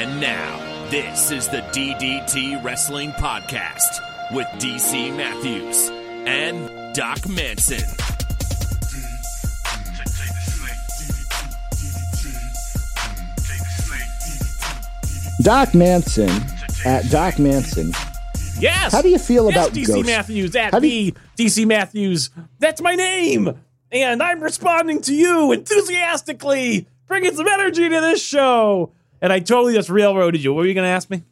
And now, this is the DDT Wrestling Podcast with DC Matthews and Doc Manson. Doc Manson at Doc Manson. Yes. How do you feel yes, about DC Ghost? Matthews at How do the DC Matthews? That's my name, and I'm responding to you enthusiastically, bringing some energy to this show. And I totally just railroaded you. What were you going to ask me?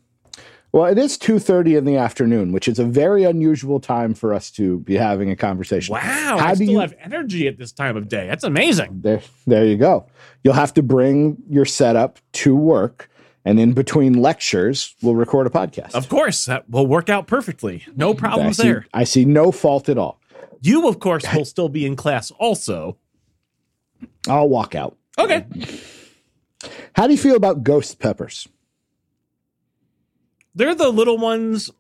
Well, it is 2:30 in the afternoon, which is a very unusual time for us to be having a conversation. Wow, How I do still you have energy at this time of day. That's amazing. There there you go. You'll have to bring your setup to work and in between lectures, we'll record a podcast. Of course, that will work out perfectly. No I problems see, there. I see no fault at all. You, of course, will still be in class also. I'll walk out. Okay. How do you feel about ghost peppers? They're the little ones,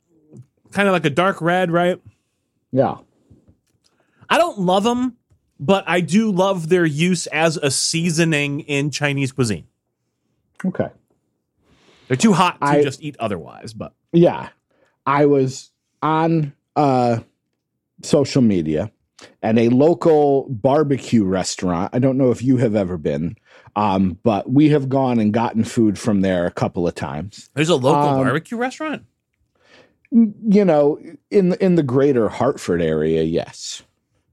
kind of like a dark red, right? Yeah. I don't love them, but I do love their use as a seasoning in Chinese cuisine. Okay. They're too hot to I- just eat otherwise, but Yeah. I was on uh, social media and a local barbecue restaurant. I don't know if you have ever been, um, but we have gone and gotten food from there a couple of times. there's a local Um, barbecue restaurant. You know, in the, in the greater Hartford area, yes.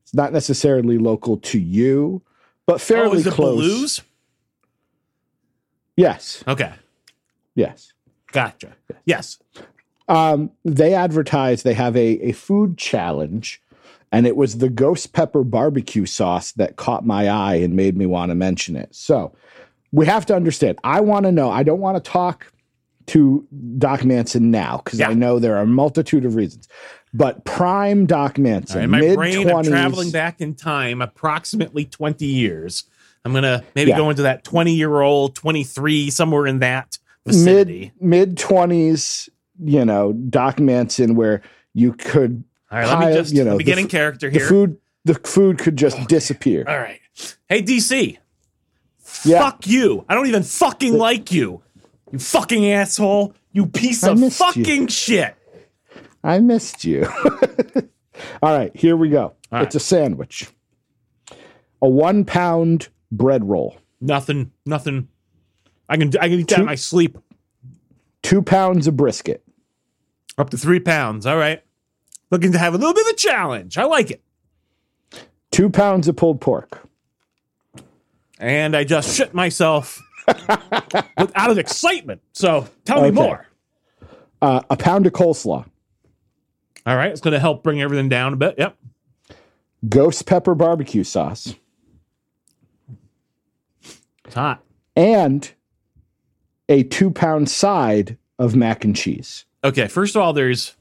It's not necessarily local to you, but Oh, fairly is it close. Blues? Yes. Okay, Yes. gotcha. Yes. um, they advertise they have a, a food challenge and it was the ghost pepper barbecue sauce that caught my eye and made me want to mention it so we have to understand i want to know i don't want to talk to doc manson now because Yeah. i know there are a multitude of reasons but prime doc manson right, my mid brain, I'm 20s traveling back in time approximately 20 years. I'm gonna maybe Yeah. go into that 20 year old, 23, somewhere in that vicinity. mid mid 20s you know doc manson where you could All right, let me just you know, let me get the in character the food the food could just disappear All right. Hey, DC. Yeah. Fuck you. I don't even fucking like you. You fucking asshole. You piece I of missed you. fucking shit. I missed you. All right, here we go. All it's a sandwich. A one pound bread roll, Nothing. Nothing. I can I can eat that in my sleep. two pounds of brisket, Up to three pounds. All right. Looking to have a little bit of a challenge. I like it. two pounds of pulled pork, And I just shit myself out of excitement. So tell Okay. me more. uh, a pound of coleslaw, All right. It's going to help bring everything down a bit. Yep. ghost pepper barbecue sauce, It's hot. and a two pound side of mac and cheese. Okay, first of all, there's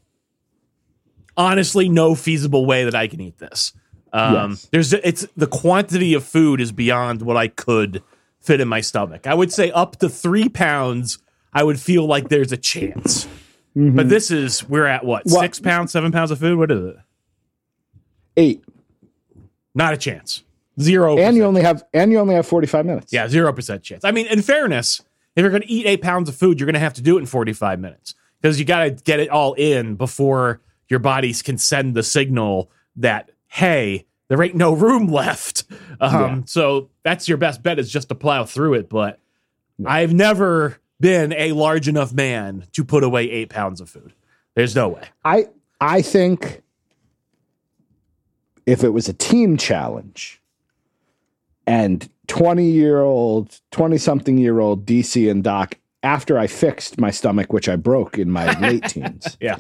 honestly no feasible way that I can eat this. Um, Yes. There's it's the quantity of food is beyond what I could fit in my stomach. I would say up to three pounds. I would feel like there's a chance, but this is we're at what Well- six pounds, seven pounds of food. What is it? Eight, Not a chance. Zero. and you only have and you only have forty five minutes. Yeah, zero percent chance. I mean, in fairness, if you're going to eat eight pounds of food, you're going to have to do it in 45 minutes because you got to get it all in before your bodies can send the signal that hey, there ain't no room left. Um, Yeah. So that's your best bet is just to plow through it. But I've never been a large enough man to put away eight pounds of food. There's no way. I I think if it was a team challenge and 20 year old 20 something year old DC and Doc after I fixed my stomach which I broke in my late teens Yeah.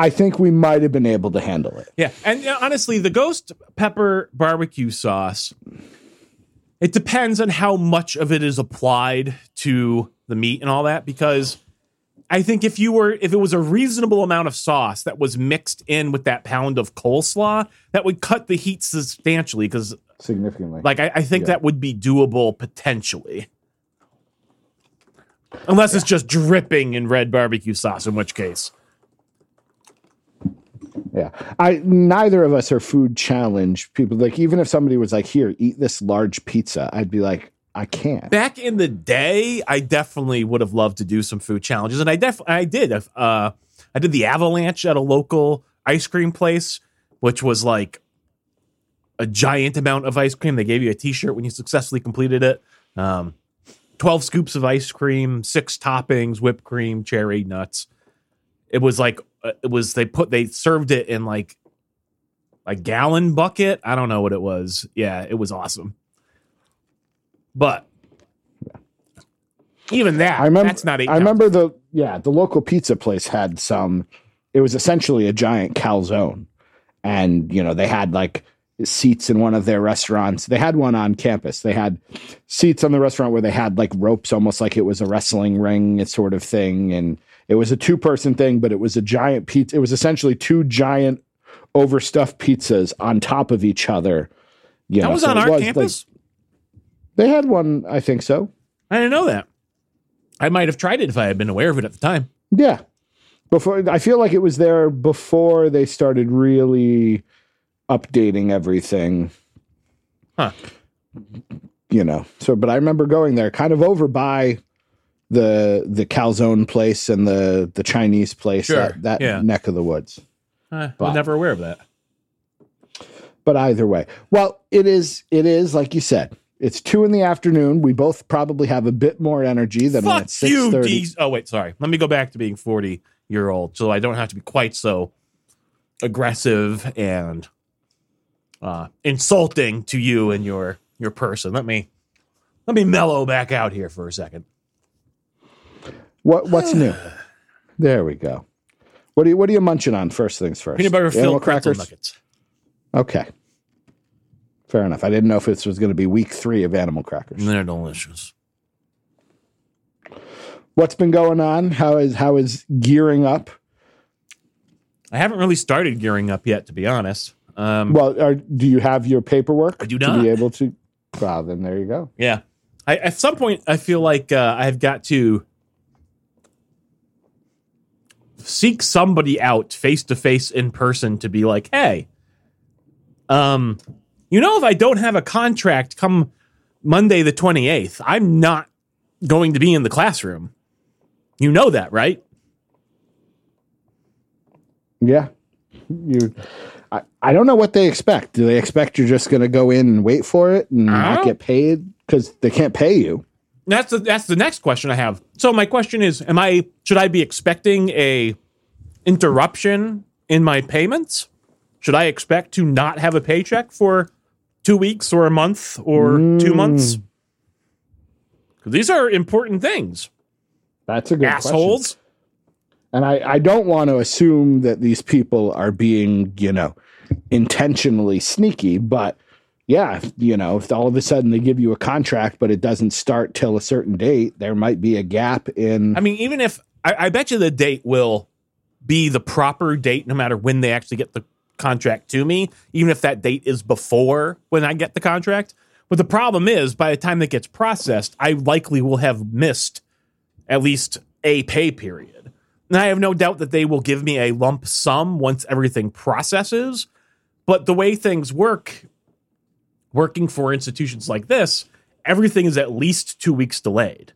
I think we might have been able to handle it. Yeah, and uh, honestly, the ghost pepper barbecue sauce, it depends on how much of it is applied to the meat and all that. Because I think if you were, if it was a reasonable amount of sauce that was mixed in with that pound of coleslaw, that would cut the heat substantially. Because, Significantly. like, I, I think Yeah. that would be doable potentially. Unless it's just dripping in red barbecue sauce, in which case. Yeah. I neither of us are food challenge people. Like even if somebody was like, "Here, eat this large pizza," I'd be like, I can't. back in the day, I definitely would have loved to do some food challenges, and I def I did. Uh, I did the avalanche at a local ice cream place, which was like a giant amount of ice cream. They gave you a T-shirt when you successfully completed it. Um, Twelve scoops of ice cream, six toppings, whipped cream, cherry, nuts. It was like Uh, it was. They put they served it in like a gallon bucket. I don't know what it was. Yeah, it was awesome. But even that, I remember. that's not. I remember the yeah the local pizza place had some. It was essentially a giant calzone, and you know they had like seats in one of their restaurants. They had one on campus. They had seats on the restaurant where they had like ropes, almost like it was a wrestling ring sort of thing, and it was a two person thing, but it was a giant pizza. It was essentially two giant overstuffed pizzas on top of each other. You that know, was so on our like- campus. they had one, I think so. I didn't know that. I might have tried it if I had been aware of it at the time. Yeah. Before I feel like it was there before they started really updating everything. Huh. You know. So but I remember going there kind of over by the the calzone place and the the Chinese place Sure, that, that yeah. neck of the woods. I was never aware of that. But either way. Well, it is it is like you said. It's two in the afternoon. We both probably have a bit more energy than when Fuck it's you, six thirty. Oh wait, sorry. Let me go back to being forty year old, so I don't have to be quite so aggressive and uh, insulting to you and your your person. Let me let me mellow back out here for a second. What what's new? There we go. What are you what are you munching on first things first? Peanut butter Animal filled crackers? nuggets. Okay. Fair enough. I didn't know if this was going to be week three of animal crackers. They're delicious. What's been going on? How is how is gearing up? I haven't really started gearing up yet, to be honest. Um, Well, are, do you have your paperwork I do to not. be able to? Well, then there you go. Yeah. I, at some point, I feel like uh, I've got to seek somebody out face to face in person to be like, hey, um, you know, if I don't have a contract come Monday the 28th, I'm not going to be in the classroom. You know that, right? Yeah. You. I, I don't know what they expect. Do they expect you're just going to go in and wait for it and I not get paid because they can't pay you? That's the that's the next question I have. So my question is, am I should I be expecting a interruption in my payments? Should I expect to not have a paycheck for two weeks or a month or two hmm. months? These are important things, That's a good question. assholes. And I, I don't want to assume that these people are being, you know, intentionally sneaky, but yeah, if, you know, if all of a sudden they give you a contract, but it doesn't start till a certain date, there might be a gap in. I mean, even if I, I bet you the date will be the proper date, no matter when they actually get the contract to me, even if that date is before when I get the contract. But the problem is, by the time that gets processed, I likely will have missed at least a pay period. And I have no doubt that they will give me a lump sum once everything processes. But the way things work, working for institutions like this, everything is at least two weeks delayed.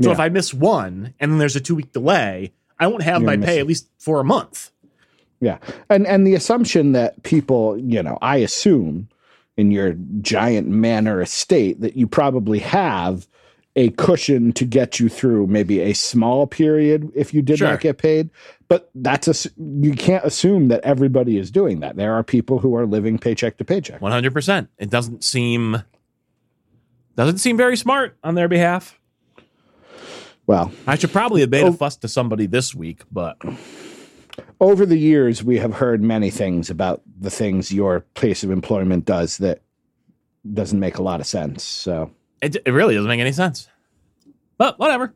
So Yeah. if I miss one and then there's a two week delay, I won't have You're my pay it. at least for a month. Yeah. And and the assumption that people, you know, I assume in your giant manor estate that you probably have a cushion to get you through maybe a small period if you did Sure. not get paid. But that's a you can't assume that everybody is doing that. There are people who are living paycheck to paycheck. One hundred percent. It doesn't seem doesn't seem very smart on their behalf. Well, I should probably have made Oh. a fuss to somebody this week, but over the years we have heard many things about the things your place of employment does that doesn't make a lot of sense. So it, it really doesn't make any sense. But whatever.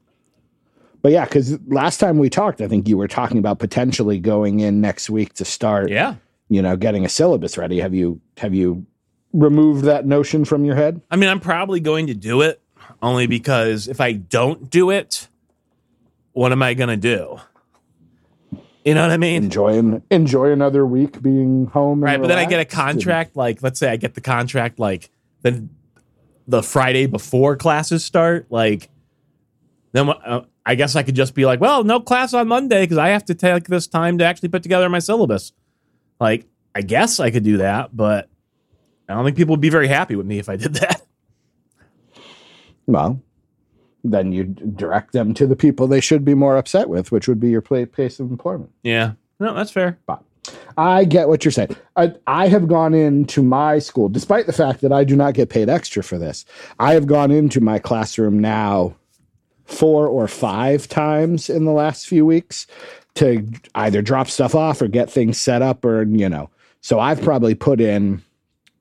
But yeah, because last time we talked, I think you were talking about potentially going in next week to start, Yeah. you know, getting a syllabus ready. Have you have you removed that notion from your head? I mean, I'm probably going to do it only because if I don't do it, what am I going to do? You know what I mean? Enjoy enjoy another week being home, and Right, but then I get a contract. Like, let's say I get the contract like the the Friday before classes start, like then uh, I guess I could just be like, well, no class on Monday because I have to take this time to actually put together my syllabus. Like, I guess I could do that, but I don't think people would be very happy with me if I did that. Well, then you direct them to the people they should be more upset with, which would be your place of employment. Yeah, no, that's fair. But I get what you're saying. I, I have gone into my school, despite the fact that I do not get paid extra for this. I have gone into my classroom now four or five times in the last few weeks to either drop stuff off or get things set up or, you know. So I've probably put in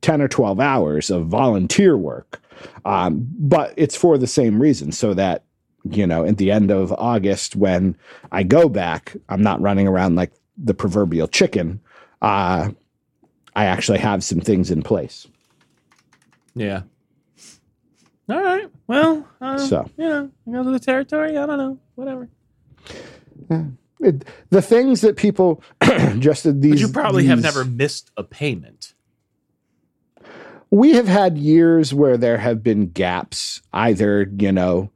10 or 12 hours of volunteer work. Um, but it's for the same reason, so that, you know, at the end of August, when I go back, I'm not running around like the proverbial chicken. Uh, I actually have some things in place. Yeah. All right. Well, uh, So. you know, go to the territory. I don't know. Whatever. It, the things that people just these. But you probably have never missed a payment. we have had years where there have been gaps either you know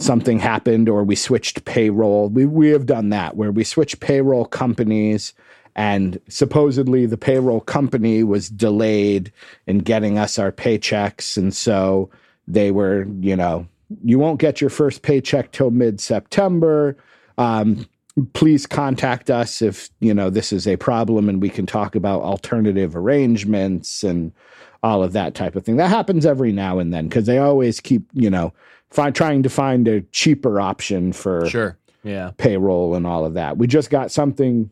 something happened or we switched payroll we, we have done that where we switched payroll companies and supposedly the payroll company was delayed in getting us our paychecks and so they were you know you won't get your first paycheck till mid-september um, please contact us if you know this is a problem and we can talk about alternative arrangements and all of that type of thing that happens every now and then because they always keep you know find, trying to find a cheaper option for Sure. Yeah. payroll and all of that we just got something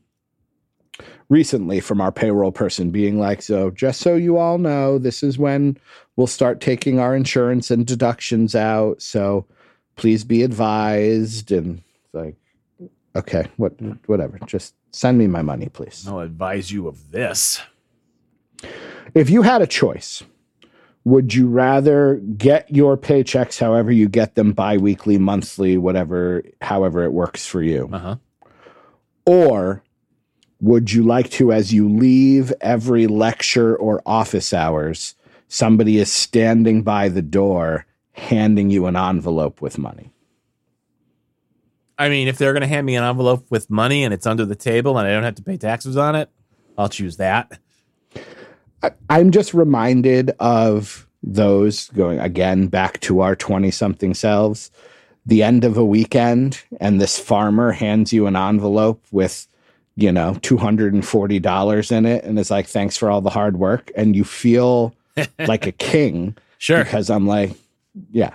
recently from our payroll person being like so just so you all know this is when we'll start taking our insurance and deductions out so please be advised and it's like okay what whatever just send me my money please I'll advise you of this. if you had a choice would you rather get your paychecks however you get them biweekly monthly whatever however it works for you Uh huh. or would you like to as you leave every lecture or office hours somebody is standing by the door handing you an envelope with money I mean, if they're going to hand me an envelope with money and it's under the table and I don't have to pay taxes on it, I'll choose that. I, I'm just reminded of those going again back to our 20 something selves. The end of a weekend, and this farmer hands you an envelope with, you know, $240 in it and it's like, thanks for all the hard work. And you feel like a king Sure. because I'm like, yeah.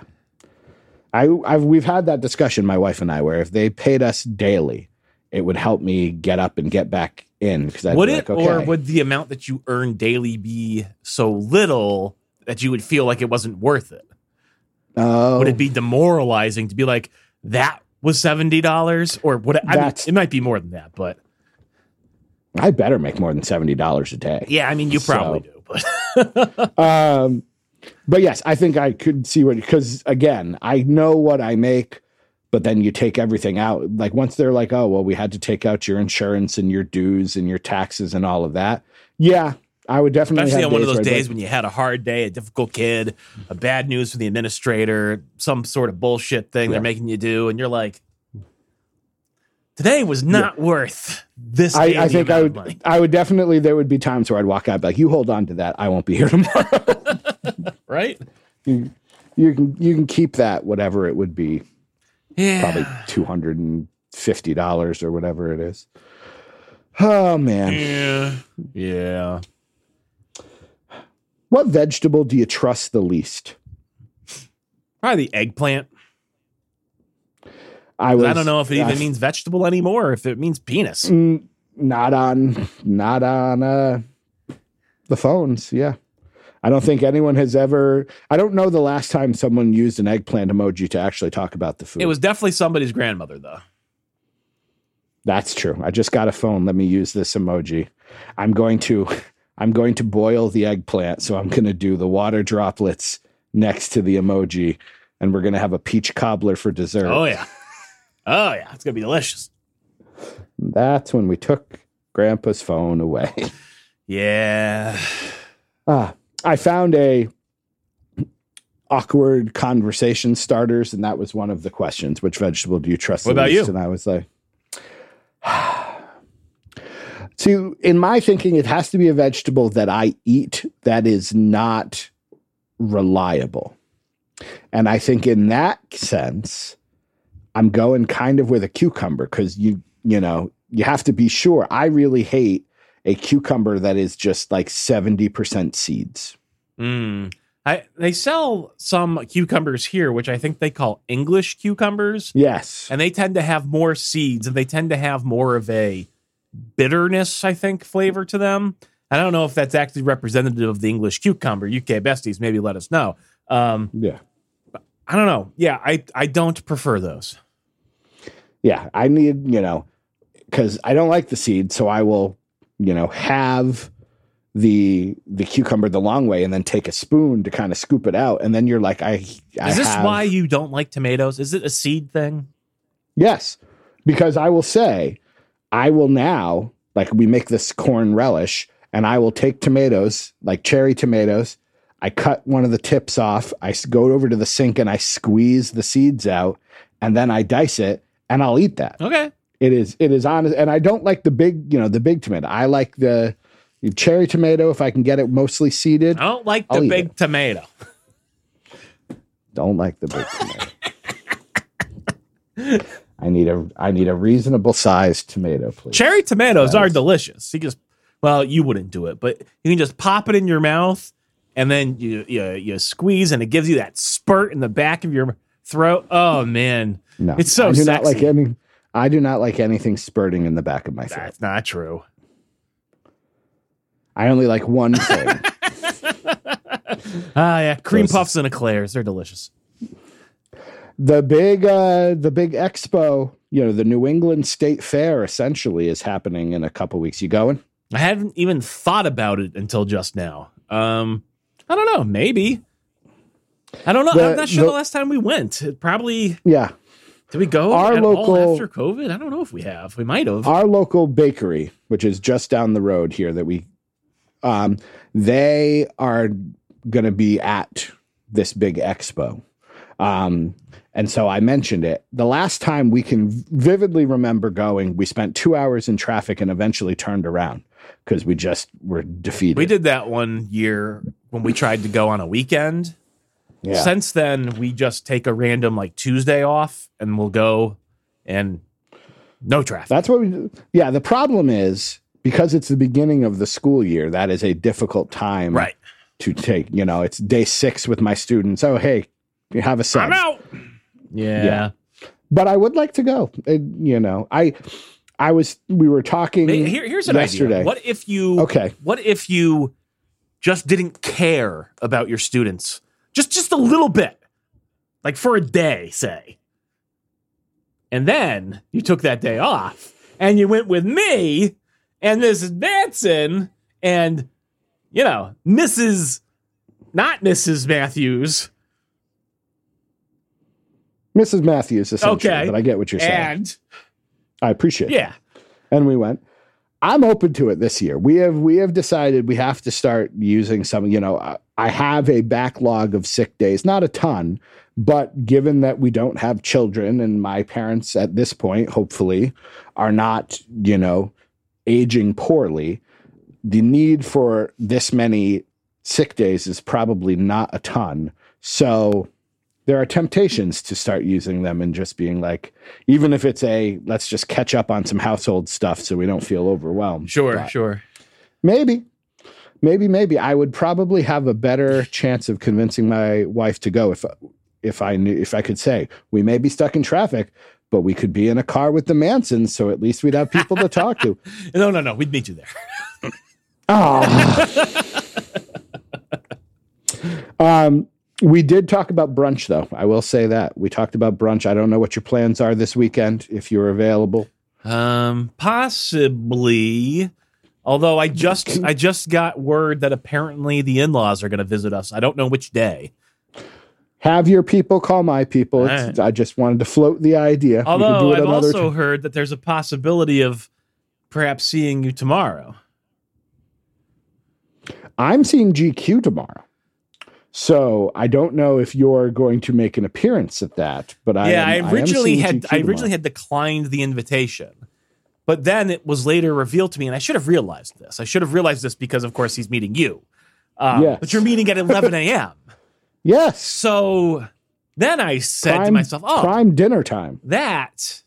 I, I've we've had that discussion, my wife and I, where if they paid us daily, it would help me get up and get back in because I'd be it, like, okay. or would the amount that you earn daily be so little that you would feel like it wasn't worth it? oh, Would it be oh. demoralizing to be like that was seventy dollars, or would it? I mean, it might be more than that, but I better make more than seventy dollars a day. yeah, I mean, you So- probably do. But Um, but yes, I think I could see what because again, I know what I make, but then you take everything out. Like once they're like, oh well, we had to take out your insurance and your dues and your taxes and all of that. Yeah, I would definitely. especially on one of those days when you had a hard day, a difficult kid, a bad news from the administrator, some sort of bullshit thing Yeah. they're making you do, and you're like, today was not worth this. I, I think I would. money. I would definitely. There would be times where I'd walk out like, "You hold on to that. I won't be here tomorrow. right? you, you can you can keep that whatever it would be. Yeah, Probably two hundred and fifty dollars or whatever it is. Oh man. yeah, yeah. What vegetable do you trust the least? Probably the eggplant. I was. I don't know if it even uh, means vegetable anymore, or if it means penis. mm, not on, not on uh, the phones. Yeah, I don't think anyone has ever. I don't know the last time someone used an eggplant emoji to actually talk about the food. It was definitely somebody's grandmother, though. That's true. I just got a phone. Let me use this emoji. I'm going to. I'm going to boil the eggplant, so I'm going to do the water droplets next to the emoji, and we're going to have a peach cobbler for dessert. Oh yeah, oh yeah, it's gonna be delicious. That's when we took Grandpa's phone away. Yeah, Ah, I found a awkward conversation starters, and that was one of the questions. Which vegetable do you trust? What the about least? you? And I was like, See, in my thinking, it has to be a vegetable that I eat that is not reliable. And I think in that sense, I'm going kind of with a cucumber because you, you know, you have to be sure. I really hate a cucumber that is just like 70% seeds. Mm. I, they sell some cucumbers here, which I think they call English cucumbers, Yes. and they tend to have more seeds and they tend to have more of a bitterness, I think, flavor to them. I don't know if that's actually representative of the English cucumber. UK besties, maybe let us know. Um, Yeah. I don't know. Yeah, I, I don't prefer those. Yeah. I need, you know, because I don't like the seed. So I will, you know, have the the cucumber the long way and then take a spoon to kind of scoop it out. And then you're like, I, I Is this have- why you don't like tomatoes? Is it a seed thing? Yes, because I will say, I will now, like we make this corn relish, and I will take tomatoes, like cherry tomatoes. I cut one of the tips off. i go over to the sink and I squeeze the seeds out, and then I dice it, and I'll eat that. Okay. It is, it is honest, and I don't like the big, you know, the big tomato. I like the cherry tomato if I can get it mostly seeded. I don't like the I'll eat big it. tomato. Don't like the big tomato. I need a, I need a reasonable sized tomato, please. Cherry tomatoes That are is- delicious. You just well, you wouldn't do it, but you can just pop it in your mouth and then you you, you squeeze and it gives you that spurt in the back of your throat. Oh man, No, It's so I do not like any. I do not like anything spurting in the back of my throat. that's not true. I only like one thing. Ah, yeah, cream puffs and eclairs. They're delicious. the big, uh, the big expo. You know, the New England State Fair essentially is happening in a couple weeks. You going? I hadn't even thought about it until just now. Um, I don't know. Maybe. I don't know. The- I'm not sure the- the last time we went. It probably Yeah, did we go Our local- after COVID? I don't know if we have. We might have. our local bakery, which is just down the road here, that we, um, they are going to be at this big expo. Um, and so I mentioned it. The last time we can vividly remember going, we spent two hours in traffic and eventually turned around because we just were defeated. We did that one year when we tried to go on a weekend. Yeah. Since then, we just take a random like Tuesday off and we'll go and no traffic. That's what we do. Yeah. The problem is because it's the beginning of the school year, that is a difficult time right. to take. You know, it's day six with my students. Oh, hey, you have a sub. I'm out. Yeah. Yeah. but I would like to go. Uh, you know, I I was we were talking Here, here's an yesterday. idea. What if you Okay. What if you just didn't care about your students? Just just a little bit. Like for a day, say. And then you took that day off and you went with me and Mrs. Manson and you know, Mrs. not Mrs. Matthews Mrs. Matthews essentially, Okay. but I get what you're saying. and I appreciate it. yeah. And we went. I'm open to it this year. We have we have decided we have to start using some, you know, I, have a backlog of sick days, not a ton, but given that we don't have children and my parents at this point hopefully are not, you know, aging poorly, the need for this many sick days is probably not a ton. So there are temptations to start using them and just being like, even if it's a let's just catch up on some household stuff so we don't feel overwhelmed. Sure, But sure. Maybe, maybe, maybe I would probably have a better chance of convincing my wife to go if if I knew if I could say we may be stuck in traffic, but we could be in a car with the Mansons, so at least we'd have people to talk to. No, no, no. We'd meet you there. Oh. um, we did talk about brunch, though. I will say that we talked about brunch. I don't know what your plans are this weekend if you're available. Um, possibly. Although I just I just got word that apparently the in-laws are going to visit us. I don't know which day. Have your people call my people. Right. I just wanted to float the idea. Although do it I've also ti- heard that there's a possibility of perhaps seeing you tomorrow. I'm seeing GQ tomorrow. So I don't know if you're going to make an appearance at that, but I yeah, am- I originally seeing had I originally had declined the invitation, but then it was later revealed to me, and I should have realized this. I should have realized this because, of course, he's meeting you. Um, Yes. But you're meeting at 11 a.m. yes so then I said to myself, "Oh, prime dinner time. that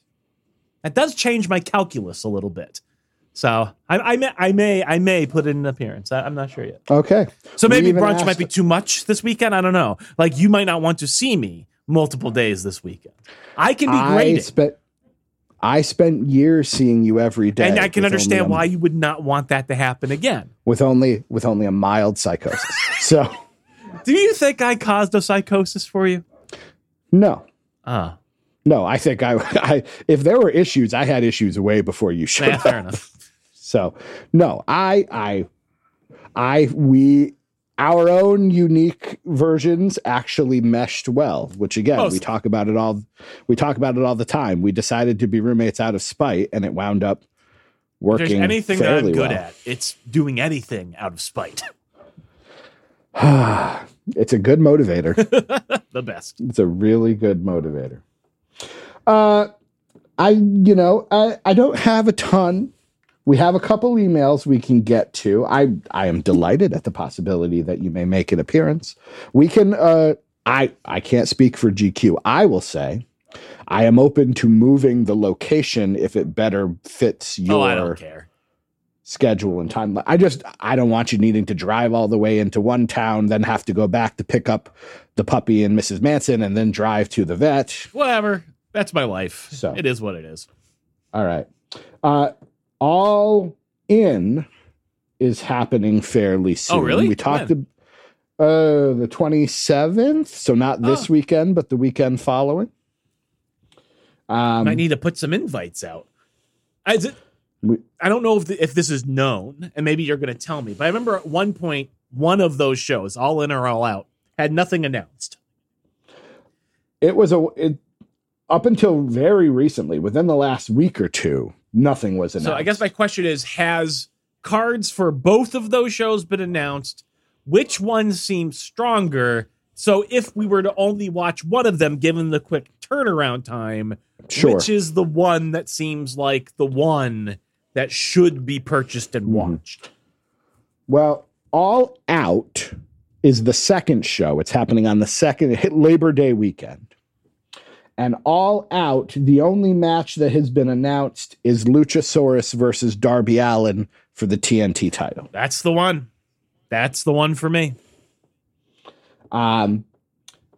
that does change my calculus a little bit." So I, I may I may I may put in an appearance. I, I'm not sure yet. Okay, So maybe brunch might be too much this weekend. I don't know. Like you might not want to see me multiple days this weekend. I can be I graded. spent I spent years seeing you every day, and I can understand a- why you would not want that to happen again. with only with only a mild psychosis. so Do you think I caused a psychosis for you? no, Ah, no, I think I, I if there were issues, I had issues way before you showed nah, up. fair enough. So no, I I I we our own unique versions actually meshed well, which again we talk about it all we talk about it all the time. We decided to be roommates out of spite and it wound up If working there's anything that I'm good well. at, it's doing anything out of spite. it's a good motivator. the best. It's a really good motivator. Uh, I, you know, I, I don't have a ton. We have a couple emails we can get to. I, I am delighted at the possibility that you may make an appearance. We can, uh, I, I can't speak for GQ. I will say I am open to moving the location if it better fits your Oh, don't care. schedule and time. I just I don't want you needing to drive all the way into one town, then have to go back to pick up the puppy and Mrs. Manson, and then drive to the vet. Whatever. That's my life. So. it is what it is. All right, uh, all in is happening fairly soon. Oh, really? We talked. Uh, the twenty seventh, so not this Oh. weekend, but the weekend following. Um, Might need to put some invites out. I, is it, we- I don't know if the, if this is known, and maybe you're going to tell me. But I remember at one point, one of those shows, All In or All Out, had nothing announced. it was a it, up until very recently, within the last week or two, nothing was announced. So I guess my question is: Has cards for both of those shows been announced? Which one seems stronger? So if we were to only watch one of them, given the quick turnaround time, Sure. which is the one that seems like the one that should be purchased and Mhm. watched? Well, All Out is the second show. It's happening on the second Labor Day weekend. And All Out, the only match that has been announced is Luchasaurus versus Darby Allin for the TNT title. That's the one. That's the one for me. Um,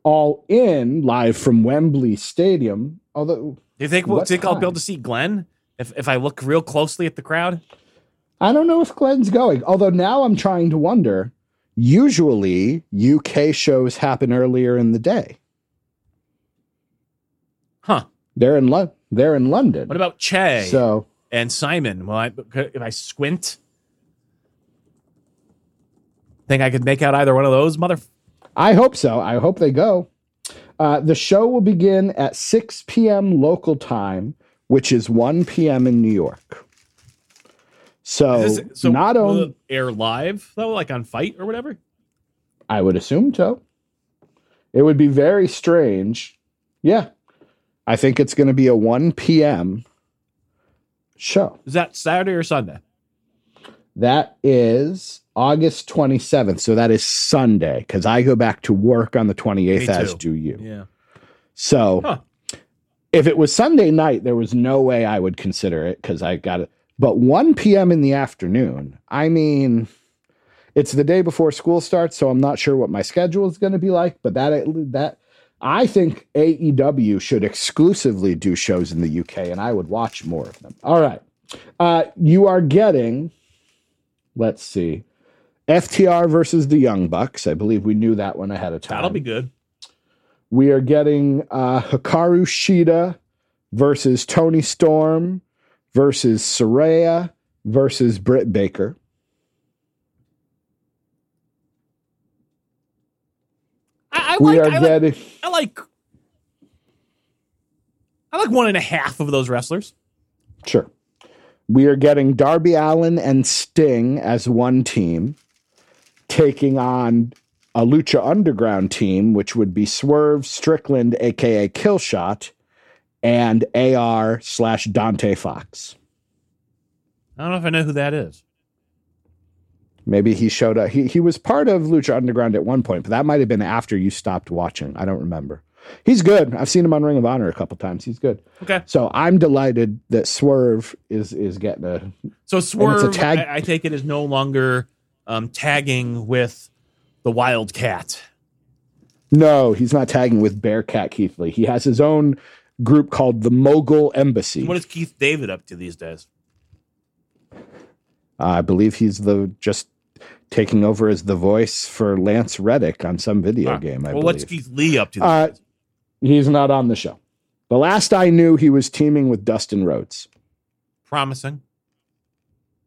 All In, live from Wembley Stadium. Although Do you think we'll think I'll be able to see Glenn if if I look real closely at the crowd? I don't know if Glenn's going. Although now I'm trying to wonder. Usually, UK shows happen earlier in the day. Huh. They're in Lon- They're in London. What about Che So and Simon? Well, I, if I squint, think I could make out either one of those mother. I hope so. I hope they go. Uh, the show will begin at 6 p.m. local time, which is 1 p.m. in New York. So, Is this- so not will only it air live though, like on FITE or whatever. I would assume so. It would be very strange. Yeah. I think it's going to be a 1 p.m. show. Is that Saturday or Sunday? That is August 27th. So that is Sunday because I go back to work on the 28th, as do you. Yeah. So Huh. if it was Sunday night, there was no way I would consider it because I got it. But 1 p.m. in the afternoon, I mean, it's the day before school starts, so I'm not sure what my schedule is going to be like. But that that I think AEW should exclusively do shows in the UK, and I would watch more of them. All right, uh, you are getting. Let's see. FTR versus the Young Bucks. I believe we knew that one ahead of time. That'll be good. We are getting uh, Hikaru Shida versus Toni Storm versus Saraya versus Britt Baker. I, I we like. are I like, getting I like. I like one and a half of those wrestlers. sure. We are getting Darby Allin and Sting as one team, taking on a Lucha Underground team, which would be Swerve Strickland, aka Killshot, and AR slash Dante Fox. I don't know if I know who that is. Maybe he showed up. He he was part of Lucha Underground at one point, but that might have been after you stopped watching. I don't remember. He's good. I've seen him on Ring of Honor a couple times. He's good. Okay. So I'm delighted that Swerve is is getting a So Swerve, tag- I, I take it, is no longer um, tagging with the Wildcat. no. He's not tagging with Bearcat Keith Lee. He has his own group called the Mogul Embassy. What is Keith David up to these days? I believe he's the just taking over as the voice for Lance Reddick on some video Ah, game. I well, believe. what's Keith Lee up to? Uh. He's not on the show. The last I knew, he was teaming with Dustin Rhodes. Promising.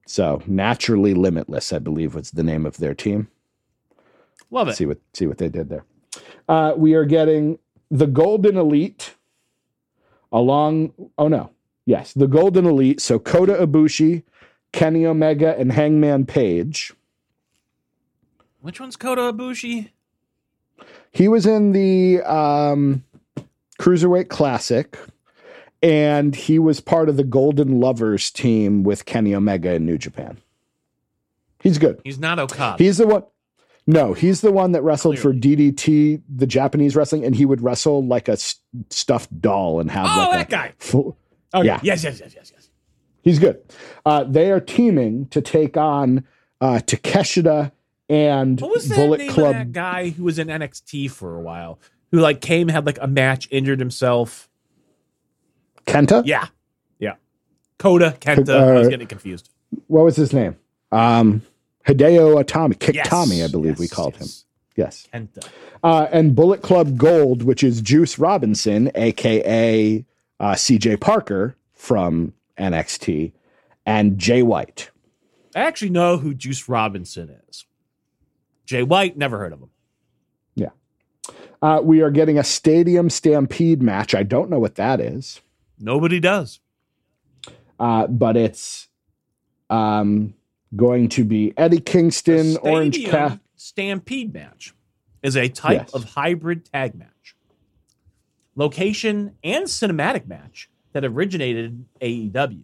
So naturally limitless, I believe, was the name of their team. Love it. See what see what they did there. Uh, we are getting the Golden Elite along. Oh no, yes, the Golden Elite. So Kota Ibushi, Kenny Omega, and Hangman Page. Which one's Kota Ibushi? He was in the um, Cruiserweight Classic, and he was part of the Golden Lovers team with Kenny Omega in New Japan. He's good. He's not Okada. He's the one. No, he's the one that wrestled for DDT, the Japanese wrestling, and he would wrestle like a s- stuffed doll and have oh, like that a guy. full- Okay. Yeah. Yes, yes, yes, yes, yes. He's good. Uh, they are teaming to take on uh, Takeshita and What was Bullet name Club. of that guy who was in NXT for a while? Who like came, had like a match, injured himself. Kenta. Yeah. Yeah. Kota, Kenta. I was Uh, getting confused. What was his name? Um, Hideo Itami. Kick Yes. Tommy, I believe we Yes, called him. yes. Yes. Kenta. Uh, and Bullet Club Gold, which is Juice Robinson, aka uh, CJ Parker from NXT, and Jay White. I actually know who Juice Robinson is. Jay White, never heard of him. Yeah. Uh, we are getting a Stadium Stampede match. I don't know what that is, Nobody does. uh, but it's um, going to be Eddie Kingston, Orange Stadium Cat. Stampede match is a type Yes. of hybrid tag match, location and cinematic match that originated in AEW and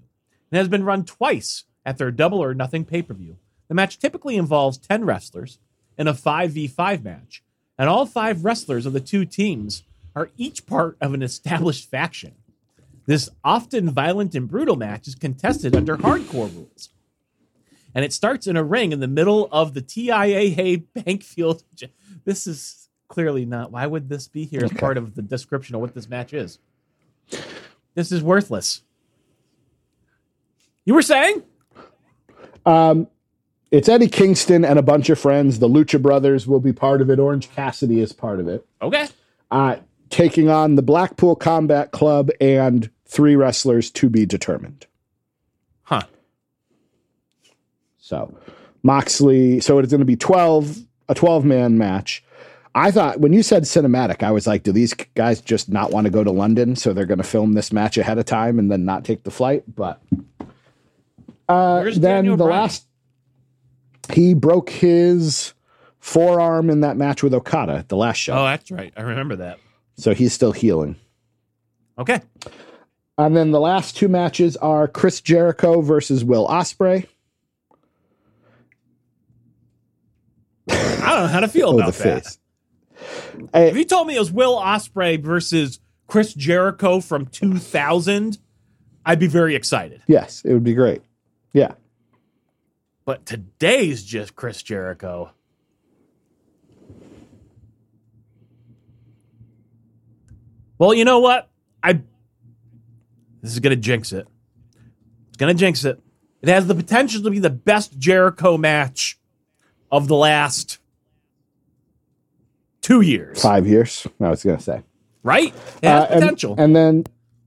has been run twice at their Double or Nothing pay per view. The match typically involves 10 wrestlers in a 5v5 match, and all five wrestlers of the two teams are each part of an established faction. This often violent and brutal match is contested under hardcore rules and it starts in a ring in the middle of the TIAA Bank Field. This is clearly not. Why would this be here as part of the description of what this match is? This is worthless. You were saying? Um, it's Eddie Kingston and a bunch of friends. The Lucha Brothers will be part of it. Orange Cassidy is part of it. Okay. uh, taking on the Blackpool Combat Club and three wrestlers to be determined. Huh. So Moxley, so it's going to be 12, a 12 man match. I thought when you said cinematic, I was like, do these guys just not want to go to London? So they're going to film this match ahead of time and then not take the flight. But uh, then Daniel the Bryan? last, he broke his forearm in that match with Okada at the last show. Oh, that's right. I remember that. So he's still healing. Okay. And then the last two matches are Chris Jericho versus Will Ospreay. I don't know how to feel Oh, about the that. face. If you told me it was Will Ospreay versus Chris Jericho from 2000, I'd be very excited. Yes, it would be great. Yeah. But today's just Chris Jericho. Well, you know what? I this is gonna jinx it. It's gonna jinx it. It has the potential to be the best Jericho match of the last two years. Five years. I was going to say. Right? It has Uh, and- potential. And, then,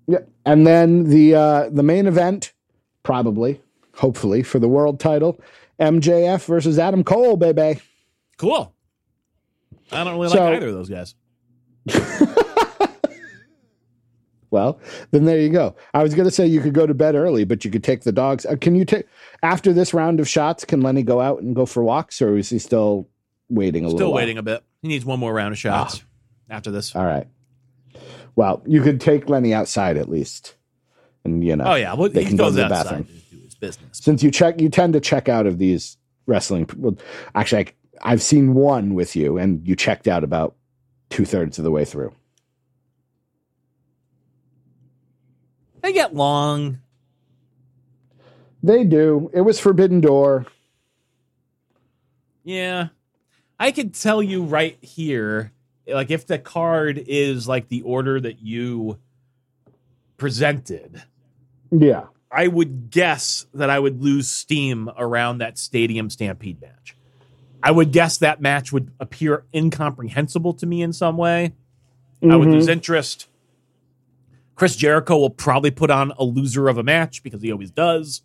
yeah, and then the uh, the main event, probably, hopefully, for the world title, MJF versus Adam Cole, baby. cool. I don't really So- like either of those guys. Well, then there you go. I was going to say you could go to bed early, but you could take the dogs. Uh, can you take after this round of shots? Can Lenny go out and go for walks, or is he still waiting a Still little. while. waiting a bit. He needs one more round of shots after this. All right. Well, you could take Lenny outside at least, and you know. Oh yeah, well, they he can go to the outside bathroom. To do his business. Since you check, you tend to check out of these wrestling. Well, actually, I, I've seen one with you, and you checked out about two thirds of the way through. They get long. They do. It was Forbidden Door. Yeah. I could tell you right here, like if the card is like the order that you presented, Yeah. I would guess that I would lose steam around that stadium stampede match. I would guess that match would appear incomprehensible to me in some way. I would lose interest. Chris Jericho will probably put on a loser of a match because he always does.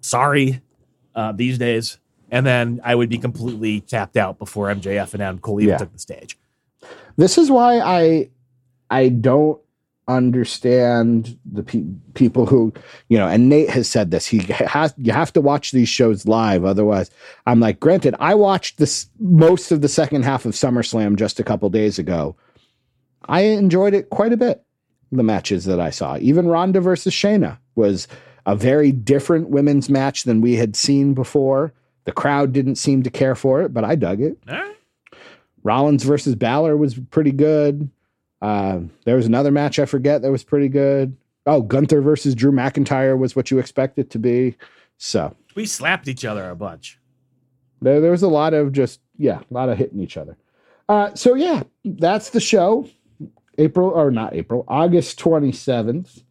Sorry, uh, these days. And then I would be completely tapped out before MJF and Adam Cole even Yeah. took the stage. This is why I I don't understand the pe- people who you know. And Nate has said this. He has you have to watch these shows live, otherwise. I'm like, granted, I watched this most of the second half of SummerSlam just a couple days ago. I enjoyed it quite a bit. The matches that I saw, even Ronda versus Shayna, was a very different women's match than we had seen before. The crowd didn't seem to care for it, but I dug it. Right. Rollins versus Balor was pretty good. Uh, there was another match I forget that was pretty good. Oh, Gunther versus Drew McIntyre was what you expect it to be. So We slapped each other a bunch. there, there was a lot of just yeah, a lot of hitting each other. Uh, so yeah, that's the show. April or not April, August twenty seventh.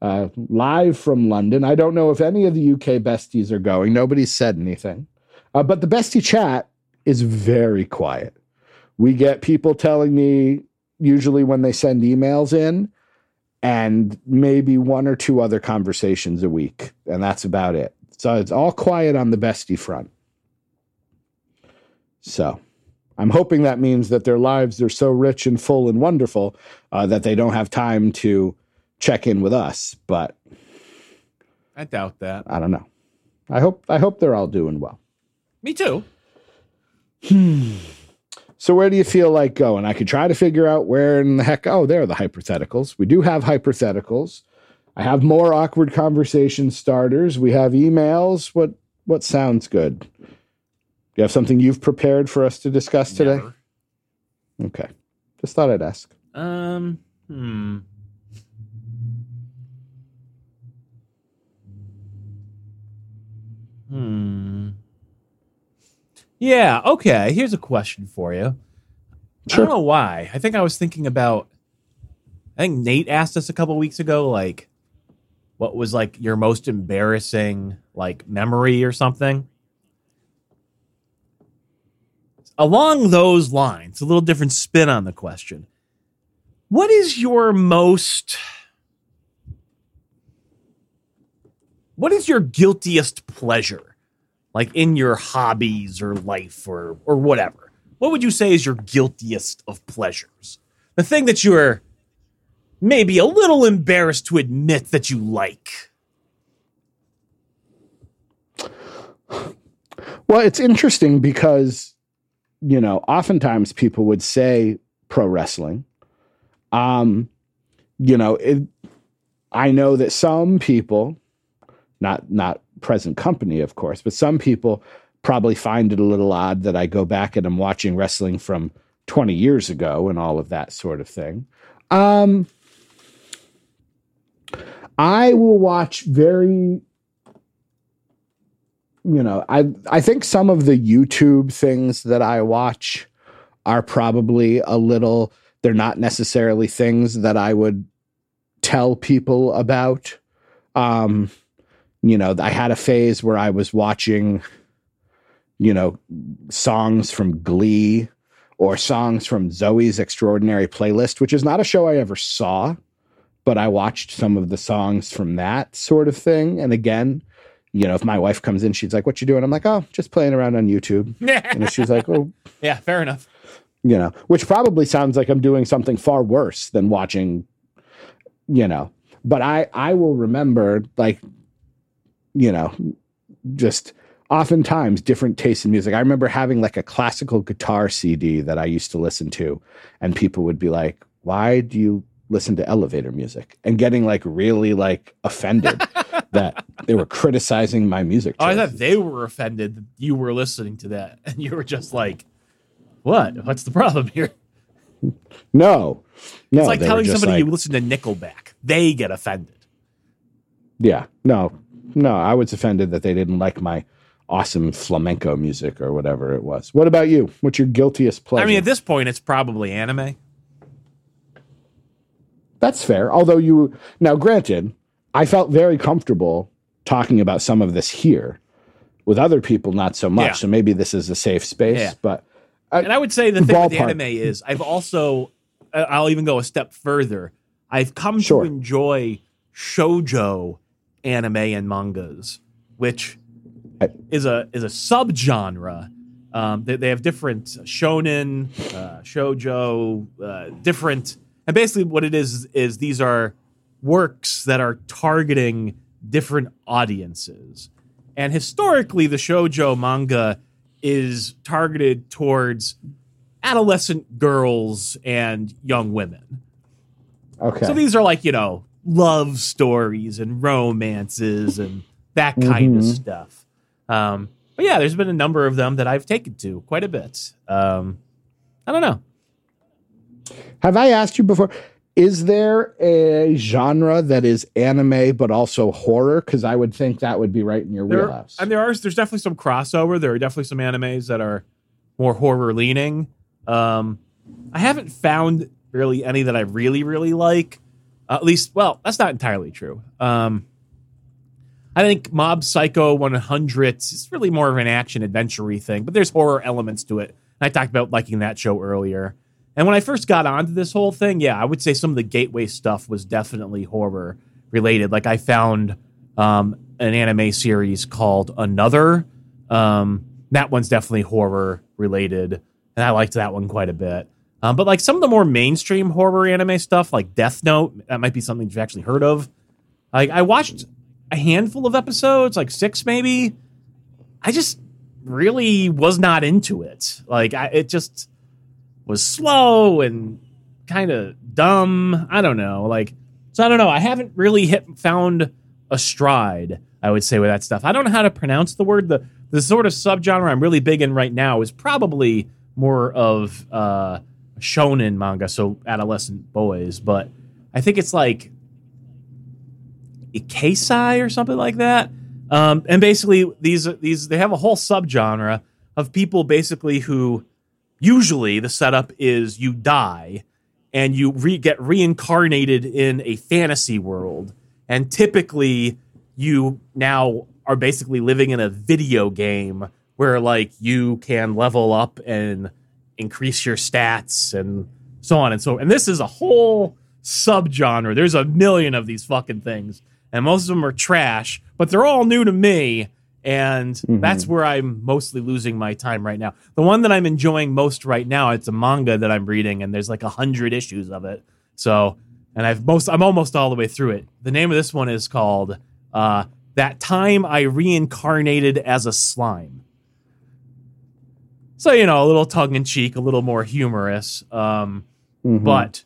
Uh, live from London. I don't know if any of the UK besties are going. Nobody's said anything. Uh, but the bestie chat is very quiet. We get people telling me usually when they send emails in, and maybe one or two other conversations a week, and that's about it. So it's all quiet on the bestie front. So I'm hoping that means that their lives are so rich and full and wonderful uh, that they don't have time to check in with us. But I doubt that. I don't know. I hope I hope they're all doing well. Me too. So where do you feel like going? I could try to figure out where in the heck. Oh, there are the hypotheticals. We do have hypotheticals. I have more awkward conversation starters. We have emails. What what sounds good? Do you have something you've prepared for us to discuss today? Never. Okay. Just thought I'd ask. Um, hmm. Hmm. Yeah, okay. Here's a question for you. I don't know why. I think I was thinking about I think Nate asked us a couple weeks ago like what was like your most embarrassing like memory or something. Along those lines, a little different spin on the question. What is your most What is your guiltiest pleasure? Like in your hobbies or life or or whatever. What would you say is your guiltiest of pleasures? The thing that you're maybe a little embarrassed to admit that you like. Well, it's interesting because, you know, oftentimes people would say pro wrestling. Um, you know, it, I know that some people, not not present company, of course, but some people probably find it a little odd that I go back and I'm watching wrestling from 20 years ago and all of that sort of thing. Um, I will watch very you know, I I think some of the YouTube things that I watch are probably a little they're not necessarily things that I would tell people about. Um, you know, I had a phase where I was watching you know, songs from Glee or songs from Zoe's Extraordinary Playlist, which is not a show I ever saw, but I watched some of the songs from that sort of thing. And again, you know, if my wife comes in, she's like, "What you doing?" I'm like, "Oh, just playing around on YouTube." And she's like, "Oh, yeah, fair enough. you know," which probably sounds like I'm doing something far worse than watching, you know. But I I will remember like, you know, just oftentimes different tastes in music. I remember having like a classical guitar CD that I used to listen to, and people would be like, "Why do you listen to elevator music?" and getting like really like offended that they were criticizing my music. Oh, I thought they were offended that you were listening to that, and you were just like, "What? What's the problem here?" no, no. It's like telling somebody like- you listen to Nickelback. They get offended. Yeah, no, no. I was offended that they didn't like my awesome flamenco music or whatever it was. What about you? What's your guiltiest pleasure? I mean, at this point, it's probably anime. That's fair. Although you now, granted, I felt very comfortable talking about some of this here. With other people, not so much. Yeah. So maybe this is a safe space. Yeah. But And I would say the thing with the anime is I've also, I'll even go a step further. I've come Sure. to enjoy shojo anime and mangas, which is a is a subgenre. Um, they, they have different shonen, uh, shojo, uh, different, and basically what it is is these are works that are targeting different audiences. And historically, the shojo manga is targeted towards adolescent girls and young women. okay, So these are like, you know, love stories and romances and that kind of Mhm. stuff. Um, but yeah, there's been a number of them that I've taken to quite a bit. Um, I don't know. have I asked you before? Is there a genre that is anime but also horror? Because I would think that would be right in your There, wheelhouse. and there are there's definitely some crossover. There are definitely some animes that are more horror leaning. Um, I haven't found really any that I really really like. Uh, at least, well, that's not entirely true. Um, I think Mob Psycho 100 is really more of an action adventure thing, but there's horror elements to it. I talked about liking that show earlier. And when I first got onto this whole thing, yeah, I would say some of the gateway stuff was definitely horror related. Like I found um, an anime series called Another. Um, that one's definitely horror related, and I liked that one quite a bit. Um, but like some of the more mainstream horror anime stuff, like Death Note, that might be something you've actually heard of. Like I watched a handful of episodes, like six maybe. I just really was not into it. Like I, it just was slow and kind of dumb. I don't know. Like so, I don't know. I haven't really hit found a stride. I would say with that stuff. I don't know how to pronounce the word. The the sort of subgenre I'm really big in right now is probably more of uh, shonen manga, so adolescent boys. But I think it's like Ikesai or something like that. Um, and basically, these these they have a whole subgenre of people basically who usually the setup is you die and you re- get reincarnated in a fantasy world, and typically you now are basically living in a video game where like you can level up and increase your stats and so on and so and this is a whole subgenre. There's a million of these fucking things and most of them are trash but they're all new to me and that's where i'm mostly losing my time right now. The one that i'm enjoying most right now it's a manga that i'm reading and there's like a hundred issues of it. So and i've most i'm almost all the way through it. The name of this one is called uh that time i reincarnated as a slime so you know a little tongue-in-cheek a little more humorous um Mhm. but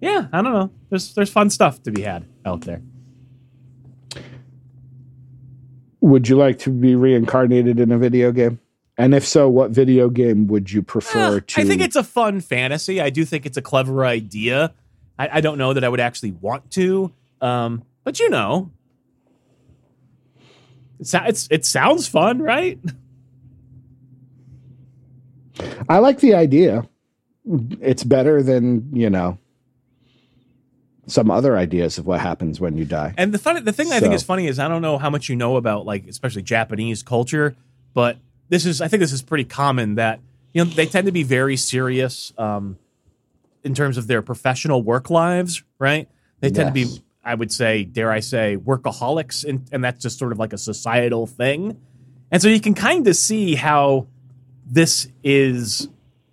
yeah, I don't know. There's there's fun stuff to be had out there. would you like to be reincarnated in a video game? And if so, what video game would you prefer Well, to? I think it's a fun fantasy. I do think it's a clever idea. I, I don't know that I would actually want to, um, but you know, it's, it's it sounds fun, right? I like the idea. It's better than you know some other ideas of what happens when you die. And the funny, the thing I think is funny is I don't know how much you know about like especially Japanese culture, but this is I think this is pretty common that you know they tend to be very serious um, in terms of their professional work lives, right? They tend to be, I would say, dare I say, workaholics, and, and that's just sort of like a societal thing. And so you can kind of see how this is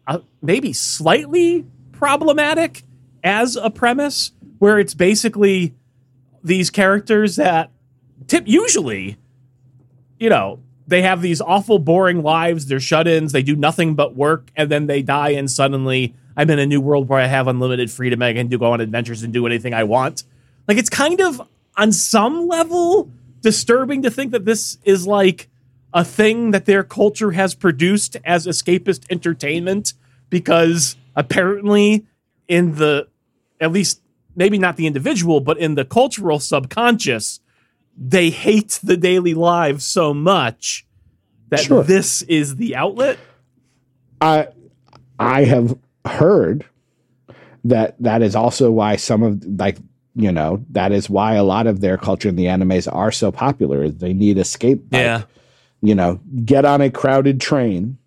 uh, maybe slightly problematic as a premise, where it's basically these characters that tip usually, you know, they have these awful, boring lives. They're shut ins. They do nothing but work, and then they die. And suddenly, I'm in a new world where I have unlimited freedom. I can do go on adventures and do anything I want. Like it's kind of on some level disturbing to think that this is like a thing that their culture has produced as escapist entertainment because apparently in the at least maybe not the individual but in the cultural subconscious they hate the daily lives so much that Sure. this is the outlet I I have heard that that is also why some of like you know that is why a lot of their culture and the animes are so popular. They need escape. like, you know, get on a crowded train,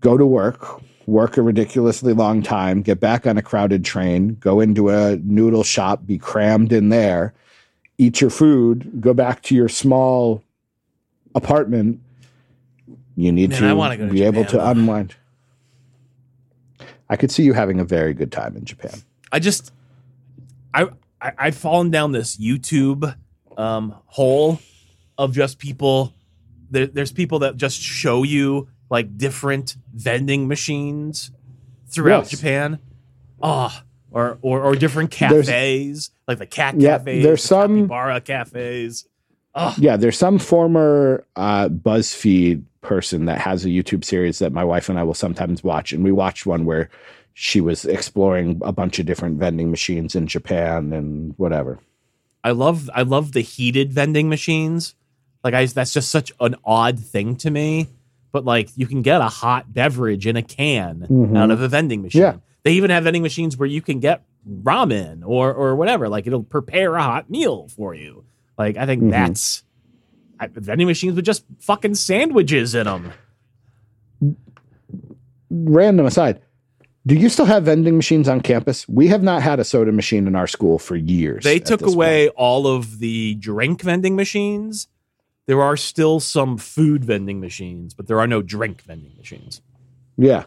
go to work, work a ridiculously long time, get back on a crowded train, go into a noodle shop, be crammed in there, eat your food, go back to your small apartment. You need Man, to, I wanna go to be able to unwind. I could see you having a very good time in Japan. I just I, I I've fallen down this YouTube um hole of just people there, there's people that just show you like different vending machines throughout Yes. Japan. Oh, or, or or different There's- cafes, like the cat Yeah, cafes, there's the some- capybara cafes. Oh, Yeah, there's some former uh, BuzzFeed person that has a YouTube series that my wife and I will sometimes watch, and we watched one where she was exploring a bunch of different vending machines in Japan and whatever. I love I love the heated vending machines. Like I that's just such an odd thing to me. But like you can get a hot beverage in a can Mhm. out of a vending machine. Yeah. They even have vending machines where you can get ramen or or whatever. Like it'll prepare a hot meal for you. Like I think Mhm. that's I, vending machines with just fucking sandwiches in them. Random aside, do you still have vending machines on campus? We have not had a soda machine in our school for years. They took away point. all of the drink vending machines. There are still some food vending machines, but there are no drink vending machines. Yeah,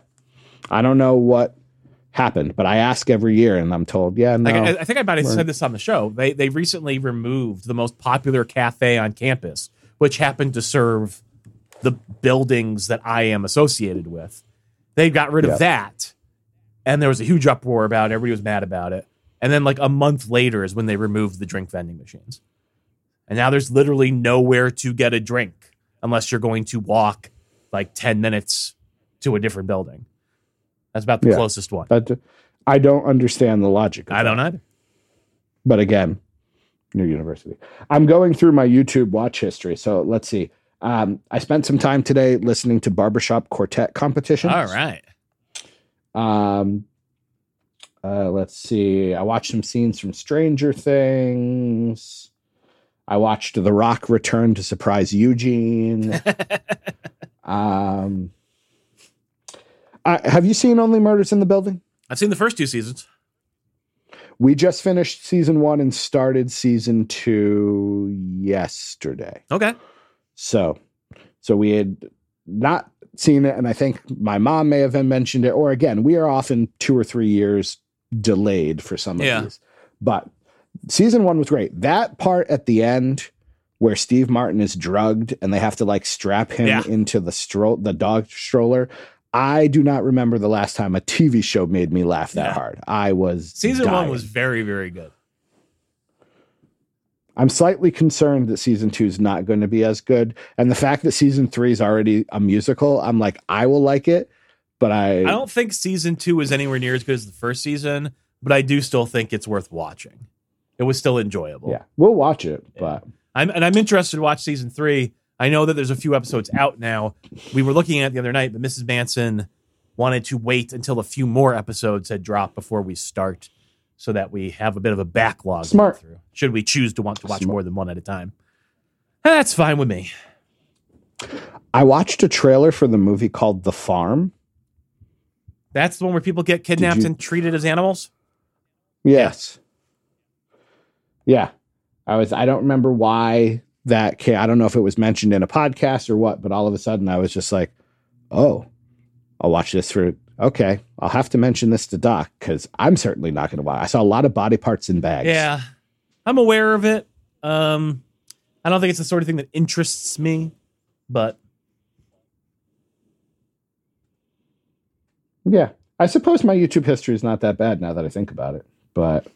I don't know what happened, but I ask every year, and I'm told, yeah, no. Like, I, I think I might have said this on the show. They they recently removed the most popular cafe on campus, which happened to serve the buildings that I am associated with. They got rid Yeah. of that, and there was a huge uproar about it. Everybody was mad about it. And then, like a month later, is when they removed the drink vending machines. And now there's literally nowhere to get a drink unless you're going to walk like ten minutes to a different building. That's about the Yeah. closest one. But I don't understand the logic. Of I that. don't either. but again, new university. I'm going through my YouTube watch history. So let's see. Um, I spent some time today listening to barbershop quartet competitions. All right. Um, uh, let's see. I watched some scenes from Stranger Things. I watched The Rock return to surprise Eugene. um, I, have you seen Only Murders in the Building? I've seen the first two seasons. We just finished season one and started season two yesterday. Okay. So, so we had not seen it, and I think my mom may have mentioned it. Or again, we are often two or three years delayed for some of Yeah. these. But season one was great. That part at the end where Steve Martin is drugged and they have to like strap him Yeah. into the stroll the dog stroller. I do not remember the last time a TV show made me laugh that Yeah. hard. I was Season one was very, very good. I'm slightly concerned that season two is not going to be as good. And the fact that season three is already a musical, I'm like, I will like it, but I, I don't think season two is anywhere near as good as the first season, but I do still think it's worth watching. It was still enjoyable. yeah, we'll watch it, but I'm, and I'm interested to watch season three. I know that there's a few episodes out now. We were looking at it the other night, but Mrs. Manson wanted to wait until a few more episodes had dropped before we start so that we have a bit of a backlog Smart. through. Should we choose to want to watch Smart. more than one at a time? That's fine with me. I watched a trailer for the movie called The Farm. That's the one where people get kidnapped you- and treated as animals? Yes. Yeah. I was I don't remember why that came. I don't know if it was mentioned in a podcast or what, but all of a sudden I was just like, "Oh, I'll watch this for okay, I'll have to mention this to Doc cuz I'm certainly not going to watch. I saw a lot of body parts in bags. Yeah, I'm aware of it. Um, I don't think it's the sort of thing that interests me. but Yeah. I suppose my YouTube history is not that bad now that I think about it. But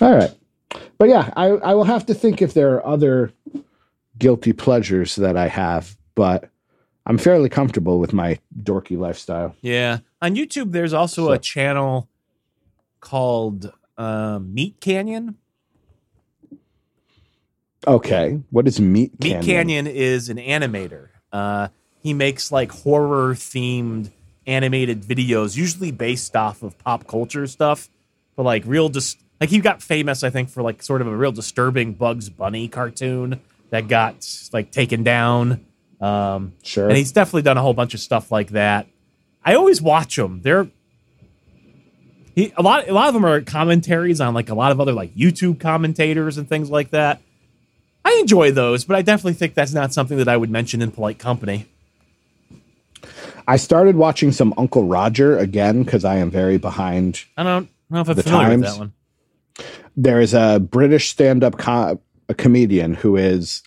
all right. But yeah, I, I will have to think if there are other guilty pleasures that I have, but I'm fairly comfortable with my dorky lifestyle. yeah. On YouTube, there's also So- a channel called uh, Meat Canyon. Okay. What is Meat Meat Canyon? Canyon is an animator. Uh, he makes like horror themed animated videos, usually based off of pop culture stuff, but like real just like he got famous, I think, for like sort of a real disturbing Bugs Bunny cartoon that got like taken down. Um, Sure. and he's definitely done a whole bunch of stuff like that. I always watch them. They're he, a lot. A lot of them are commentaries on like a lot of other like YouTube commentators and things like that. I enjoy those, but I definitely think that's not something that I would mention in polite company. I started watching some Uncle Roger again because I am very behind. I don't know if I'm familiar with that one. There is a British stand up co- comedian who is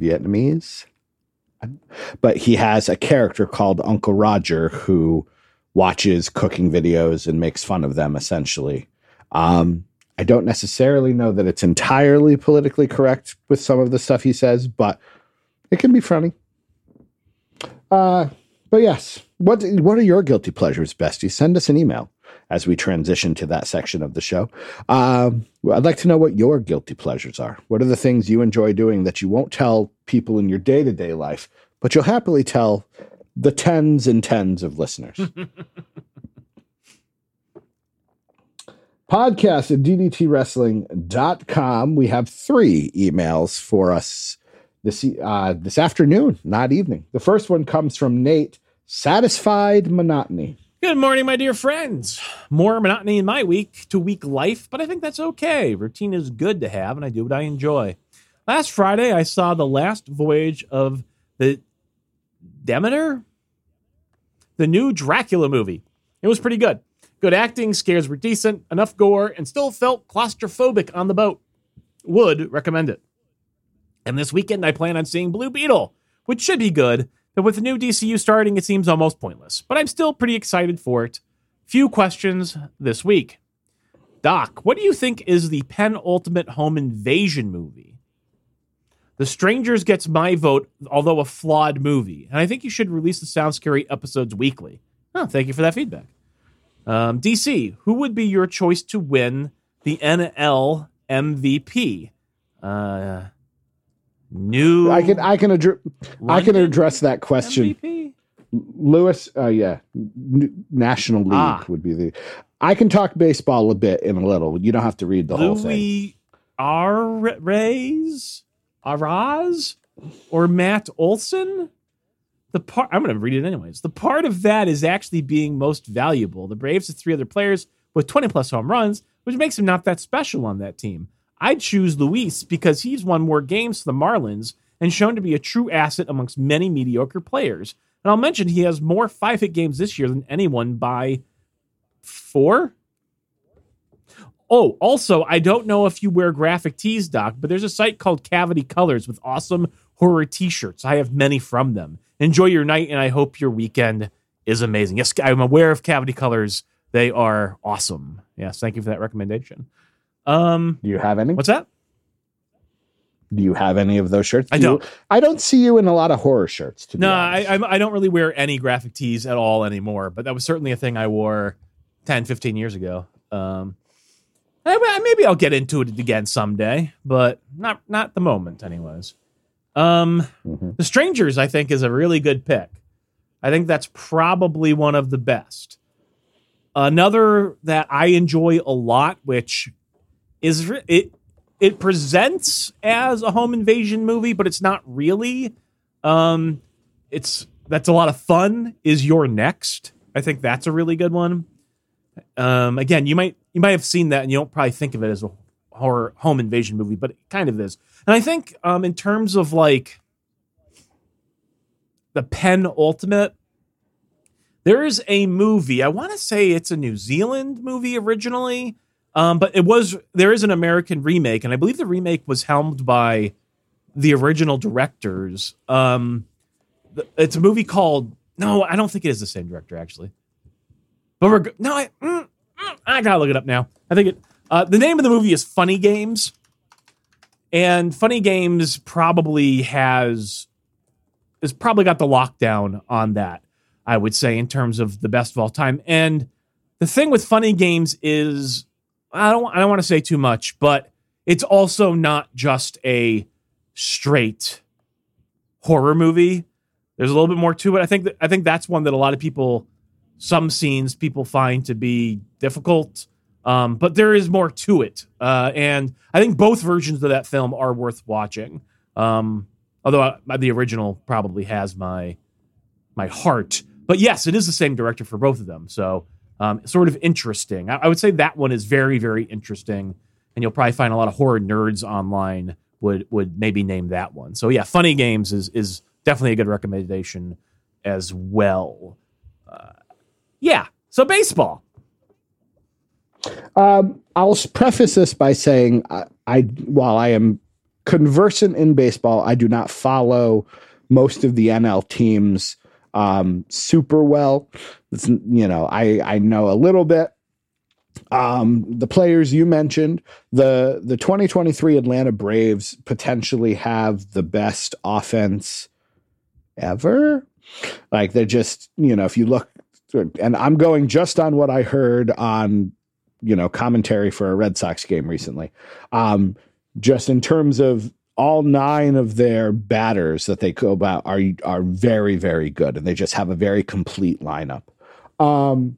Vietnamese, but he has a character called Uncle Roger who watches cooking videos and makes fun of them essentially. Um, I don't necessarily know that it's entirely politically correct with some of the stuff he says, but it can be funny. Uh, but yes, what what are your guilty pleasures, bestie? Send us an email as we transition to that section of the show. Um, I'd like to know what your guilty pleasures are. What are the things you enjoy doing that you won't tell people in your day to day life, but you'll happily tell the tens and tens of listeners? Podcast at ddtwrestling.com. We have three emails for us this, uh, this afternoon, not evening. The first one comes from Nate, satisfied monotony. Good morning, my dear friends. More monotony in my week to week life, but I think that's okay. Routine is good to have, and I do what I enjoy. Last Friday, I saw the last voyage of the Demeter, the new Dracula movie. It was pretty good. Good acting, scares were decent, enough gore, and still felt claustrophobic on the boat. Would recommend it. And this weekend, I plan on seeing Blue Beetle, which should be good, but with the new DCU starting, it seems almost pointless. But I'm still pretty excited for it. Few questions this week. Doc, what do you think is the penultimate home invasion movie? The Strangers gets my vote, although a flawed movie. And I think you should release the Sound Scary episodes weekly. Oh, thank you for that feedback. Um, DC, who would be your choice to win the NL MVP? Uh, new. I can I can address I can address that question. MVP? Lewis, uh, yeah, N- National League Ah. would be the. I can talk baseball a bit in a little. You don't have to read the whole thing. Luis Arraez, Araz, or Matt Olson. The part I'm going to read it anyways. The part of that is actually being most valuable. The Braves have three other players with 20 plus home runs, which makes him not that special on that team. I'd choose Luis because he's won more games for the Marlins and shown to be a true asset amongst many mediocre players. And I'll mention he has more five hit games this year than anyone by four. Oh, also, I don't know if you wear graphic tees, Doc, but there's a site called Cavity Colors with awesome horror t shirts. I have many from them. Enjoy your night, and I hope your weekend is amazing. Yes, I'm aware of Cavity Colors. They are awesome. Yes, thank you for that recommendation. Um, Do you have any? what's that? Do you have any of those shirts? I Do you- don't. I don't see you in a lot of horror shirts. To No, I. I I don't really wear any graphic tees at all anymore, but that was certainly a thing I wore 10, 15 years ago. Um, I- I- maybe I'll get into it again someday, but not not the moment, anyways. Um, Mhm. The Strangers, I think, is a really good pick. I think that's probably one of the best. Another that I enjoy a lot, which is re- it it presents as a home invasion movie, but it's not really. Um, it's that's a lot of fun. Is You're Next? I think that's a really good one. Um, again, you might you might have seen that, and you don't probably think of it as a horror home invasion movie, but it kind of is. And I think um, in terms of like the pen ultimate, there is a movie. I want to say it's a New Zealand movie originally, um, but it was there is an American remake, and I believe the remake was helmed by the original directors. Um, it's a movie called. No, I don't think it is the same director actually. But we're no, I mm, mm, I gotta look it up now. I think it. Uh, the name of the movie is Funny Games, and Funny Games probably has has probably got the lockdown on that. I would say in terms of the best of all time. And the thing with Funny Games is I don't I don't want to say too much, but it's also not just a straight horror movie. There's a little bit more to it. I think that I think that's one that a lot of people some scenes people find to be difficult. Um, but there is more to it. Uh, and I think both versions of that film are worth watching. Um, although I, the original probably has my my heart. But yes, it is the same director for both of them. So um, sort of interesting. I, I, would say that one is very, very interesting, and you'll probably find a lot of horror nerds online would would maybe name that one. So yeah, Funny Games is is definitely a good recommendation as well. Uh, yeah, so baseball. Um, I'll preface this by saying I, I while I am conversant in baseball, I do not follow most of the NL teams um, super well. It's, you know, I I know a little bit. Um, the players you mentioned, the the 2023 Atlanta Braves potentially have the best offense ever. Like they're just, you know, if you look, and I'm going just on what I heard on, you know, commentary for a Red Sox game recently. Um, just in terms of all nine of their batters that they go about are are very very good, and they just have a very complete lineup. Um,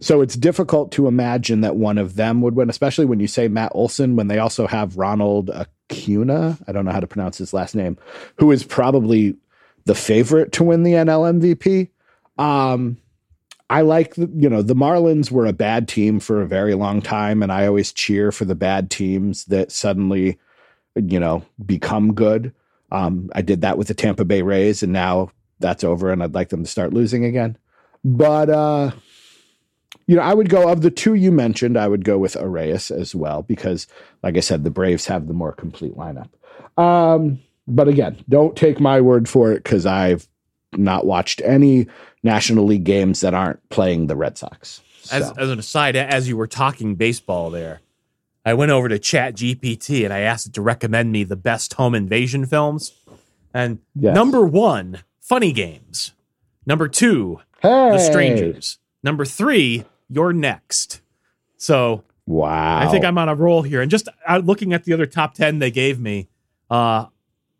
so it's difficult to imagine that one of them would win, especially when you say Matt Olson, when they also have Ronald Acuna. I don't know how to pronounce his last name, who is probably the favorite to win the NL MVP. Um, I like you know the Marlins were a bad team for a very long time, and I always cheer for the bad teams that suddenly you know, become good. Um, I did that with the Tampa Bay Rays, and now that's over, and I'd like them to start losing again. But uh, you know, I would go of the two you mentioned, I would go with Arraez as well because, like I said, the Braves have the more complete lineup. Um, but again, don't take my word for it because I've not watched any National League games that aren't playing the Red Sox. So. As, as an aside, as you were talking baseball there, I went over to Chat GPT and I asked it to recommend me the best home invasion films. And yes. number one, Funny Games. Number two, hey. The Strangers. Number three, You're Next. So wow, I think I'm on a roll here. And just uh, looking at the other top ten they gave me, uh,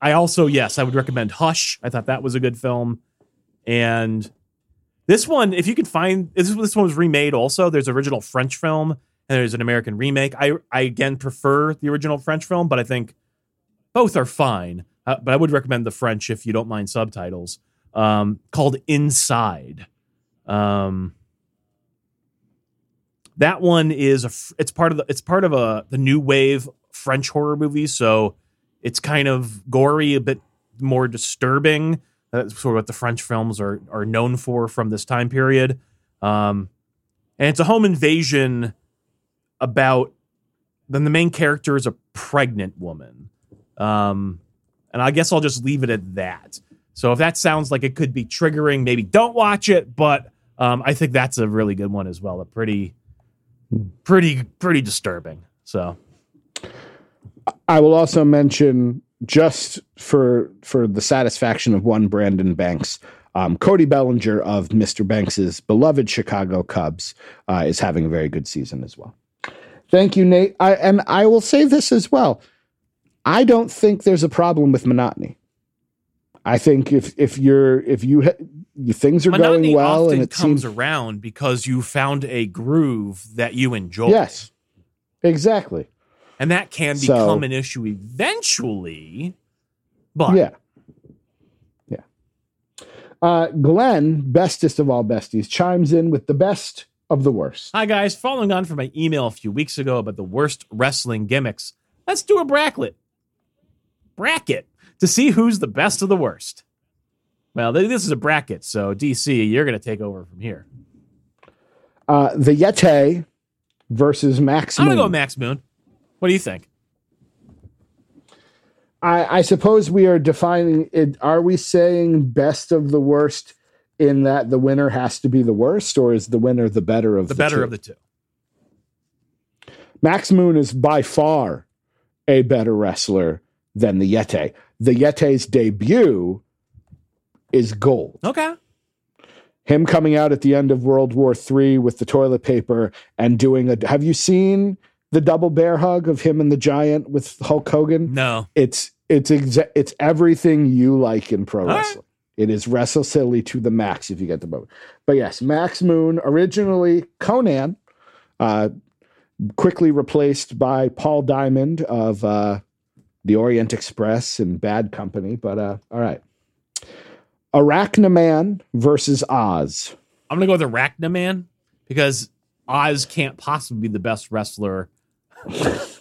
I also yes, I would recommend Hush. I thought that was a good film. And this one, if you can find this, this one was remade. Also, there's original French film and there's an American remake. I I again prefer the original French film, but I think both are fine. Uh, but I would recommend the French if you don't mind subtitles. Um, called Inside. Um, that one is a it's part of the it's part of a the new wave French horror movie, so it's kind of gory, a bit more disturbing. That's sort of what the French films are are known for from this time period. Um, and it's a home invasion about then the main character is a pregnant woman. Um, and I guess I'll just leave it at that. So if that sounds like it could be triggering, maybe don't watch it. But um, I think that's a really good one as well. A pretty, pretty, pretty disturbing. So I will also mention just for for the satisfaction of one Brandon Banks. Um, Cody Bellinger of Mr. Banks's beloved Chicago Cubs uh, is having a very good season as well. Thank you, Nate. I, and I will say this as well. I don't think there's a problem with monotony. I think if if you're if you ha- things are monotony going well and it comes seems around because you found a groove that you enjoy. Yes, exactly. And that can become so, an issue eventually. But yeah, yeah. Uh, Glenn, bestest of all besties, chimes in with the best of the worst. Hi, guys. Following on from my email a few weeks ago about the worst wrestling gimmicks, let's do a bracket. Bracket to see who's the best of the worst. Well, this is a bracket, so DC, you're going to take over from here. Uh, the Yeti versus Max Moon. I'm going to go Max Moon. What do you think? I, I suppose we are defining it. Are we saying best of the worst in that the winner has to be the worst, or is the winner the better of The the, better two? of the two. Max Moon is by far a better wrestler than the Yeti. The Yeti's debut is gold. Okay. Him coming out at the end of World War III with the toilet paper and doing a. Have you seen the double bear hug of him and the giant with Hulk Hogan? No. It's it's exa- it's everything you like in pro right. wrestling. It is wrestle silly to the max if you get the moment. But yes, Max Moon originally Konnan, uh, quickly replaced by Paul Diamond of uh, the Orient Express and Bad Company. But uh, all right, Arachnaman versus Oz. I'm gonna go with Arachnaman because Oz can't possibly be the best wrestler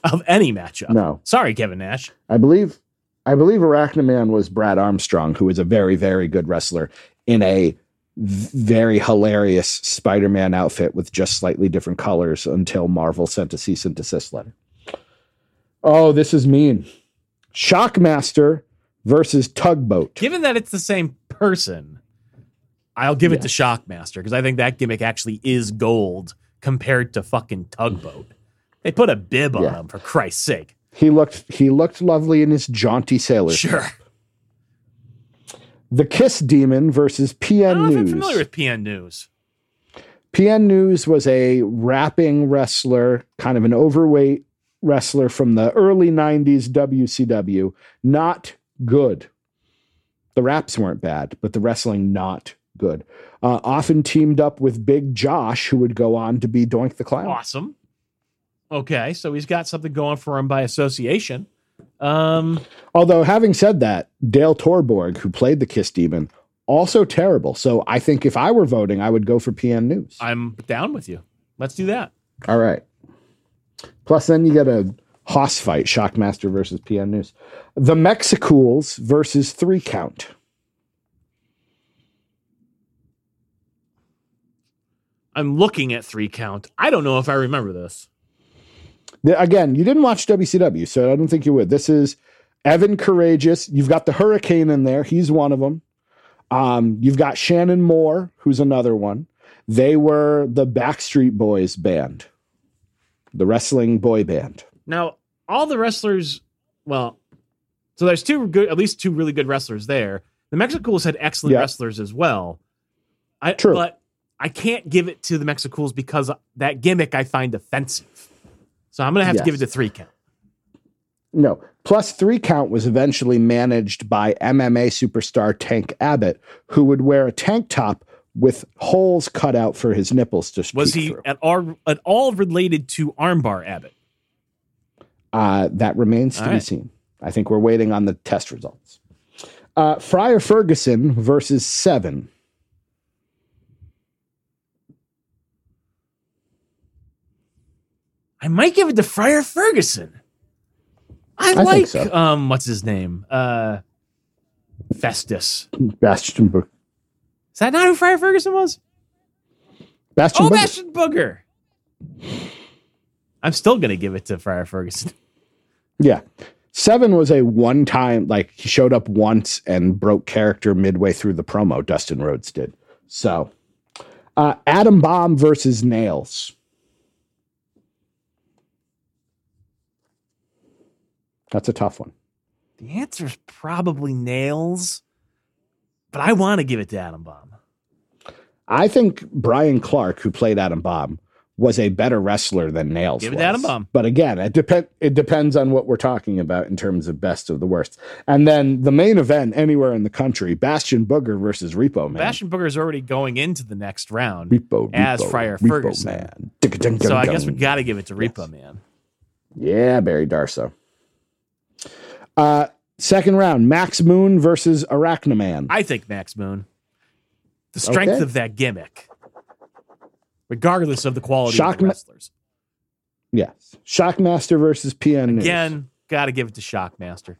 of any matchup. No. Sorry, Kevin Nash. I believe I believe Arachnaman was Brad Armstrong, who is a very, very good wrestler in a very hilarious Spider-Man outfit with just slightly different colors until Marvel sent a cease and desist letter. Oh, this is mean. Shockmaster versus Tugboat. Given that it's the same person, I'll give it to Shockmaster because I think that gimmick actually is gold compared to fucking Tugboat. They put a bib on Yeah. him for Christ's sake. He looked he looked lovely in his jaunty sailor. Sure. The Kiss Demon versus I PN don't know I'm News. familiar with PN News. PN News was a rapping wrestler, kind of an overweight wrestler from the early 90s WCW. Not good. The raps weren't bad, but the wrestling not good. Uh, often teamed up with Big Josh, who would go on to be Doink the Clown. Awesome. Okay, so he's got something going for him by association. Um, Although, having said that, Dale Torborg, who played the Kiss Demon, also terrible. So I think if I were voting, I would go for PN News. I'm down with you. Let's do that. All right. Plus, then you get a Hoss fight, Shockmaster versus PN News. The Mexicools versus Three Count. I'm looking at three count. I don't know if I remember this. The- again, you didn't watch WCW, so I don't think you would. This is Evan Karagias. You've got the Hurricane in there. He's one of them. Um, you've got Shannon Moore, who's another one. They were the Backstreet Boys band, the wrestling boy band. Now, all the wrestlers, well, so there's two good, at least two really good wrestlers there. The Mexicools had excellent wrestlers as well. I, True. But I can't give it to the Mexicools because that gimmick I find offensive. So I'm going to have to give it to Yes. three count. No. Plus, three count was eventually managed by MMA superstar Tank Abbott, who would wear a tank top with holes cut out for his nipples to Was he through. at all, at all related to Armbar Abbott? Uh, that remains to All be seen. I think we're waiting on the test results. Uh, Friar Ferguson versus Seven. I might give it to Friar Ferguson. I, think like so. um what's his name? Uh Festus. Bastion, Bo- Is that not who Friar Ferguson was? Bastion Oh, Booger. Bastion Booger. I'm still gonna give it to Friar Ferguson. Yeah. Seven was a one time, like he showed up once and broke character midway through the promo, Dustin Rhodes did. So, uh, Adam Bomb versus Nails. That's a tough one. The answer is probably nails, but I want to give it to Adam Bomb. I think Brian Clark, who played Adam Bomb, was a better wrestler than Nails. Give it was. Adam Bomb. But again, it depend it depends on what we're talking about in terms of best of the worst. And then the main event anywhere in the country, Bastion Booger versus Repo Man. Bastion Booger is already going into the next round. Repo, as Repo, Friar Repo Ferguson. Man. So I guess we got to give it to Repo Man. Yeah, Barry Darsow. Uh, second round, Max Moon versus Arachnaman. I think Max Moon. The strength Okay. of that gimmick, regardless of the quality of Shock the ma- wrestlers. yes. Shockmaster versus PN News. Again, got to give it to Shockmaster.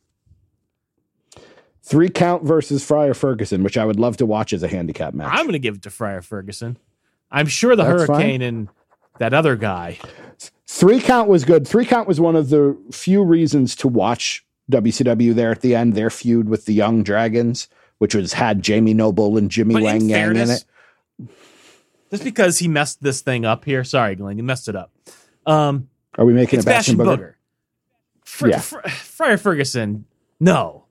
Three count versus Friar Ferguson, which I would love to watch as a handicap match. I'm going to give it to Friar Ferguson. I'm sure the That's fine. Hurricane and that other guy. Three count was good. Three count was one of the few reasons to watch WCW there at the end, their feud with the Jung Dragons, which was had Jamie Noble and Jimmy But Wang in Yang in it. just because he messed this thing up here, sorry, Glenn, you messed it up. Um, Are we making it's a Bastion Bastion Booger? Booger. Fr- Yeah. Fr- Friar Ferguson, no.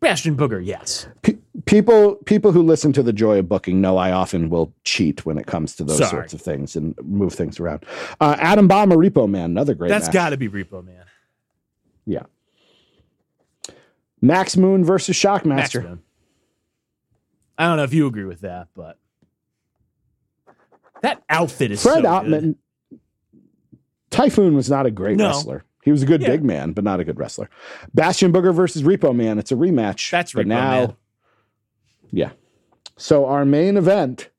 Bastion Booger, yes. Pe- people people who listen to the joy of booking know I often will cheat when it comes to those Sorry. sorts of things and move things around. Uh, Adam Bomb or Repo Man, another great. That's got to be Repo Man. yeah. Max Moon versus Max Shockmaster. Moon. I don't know if you agree with that, but that outfit is Fred so Ottman. good. Typhoon was not a great No. wrestler. He was a good Yeah. big man, but not a good wrestler. Bastion Booger versus Repo Man. It's a rematch. That's Repo now, Man. yeah. So our main event,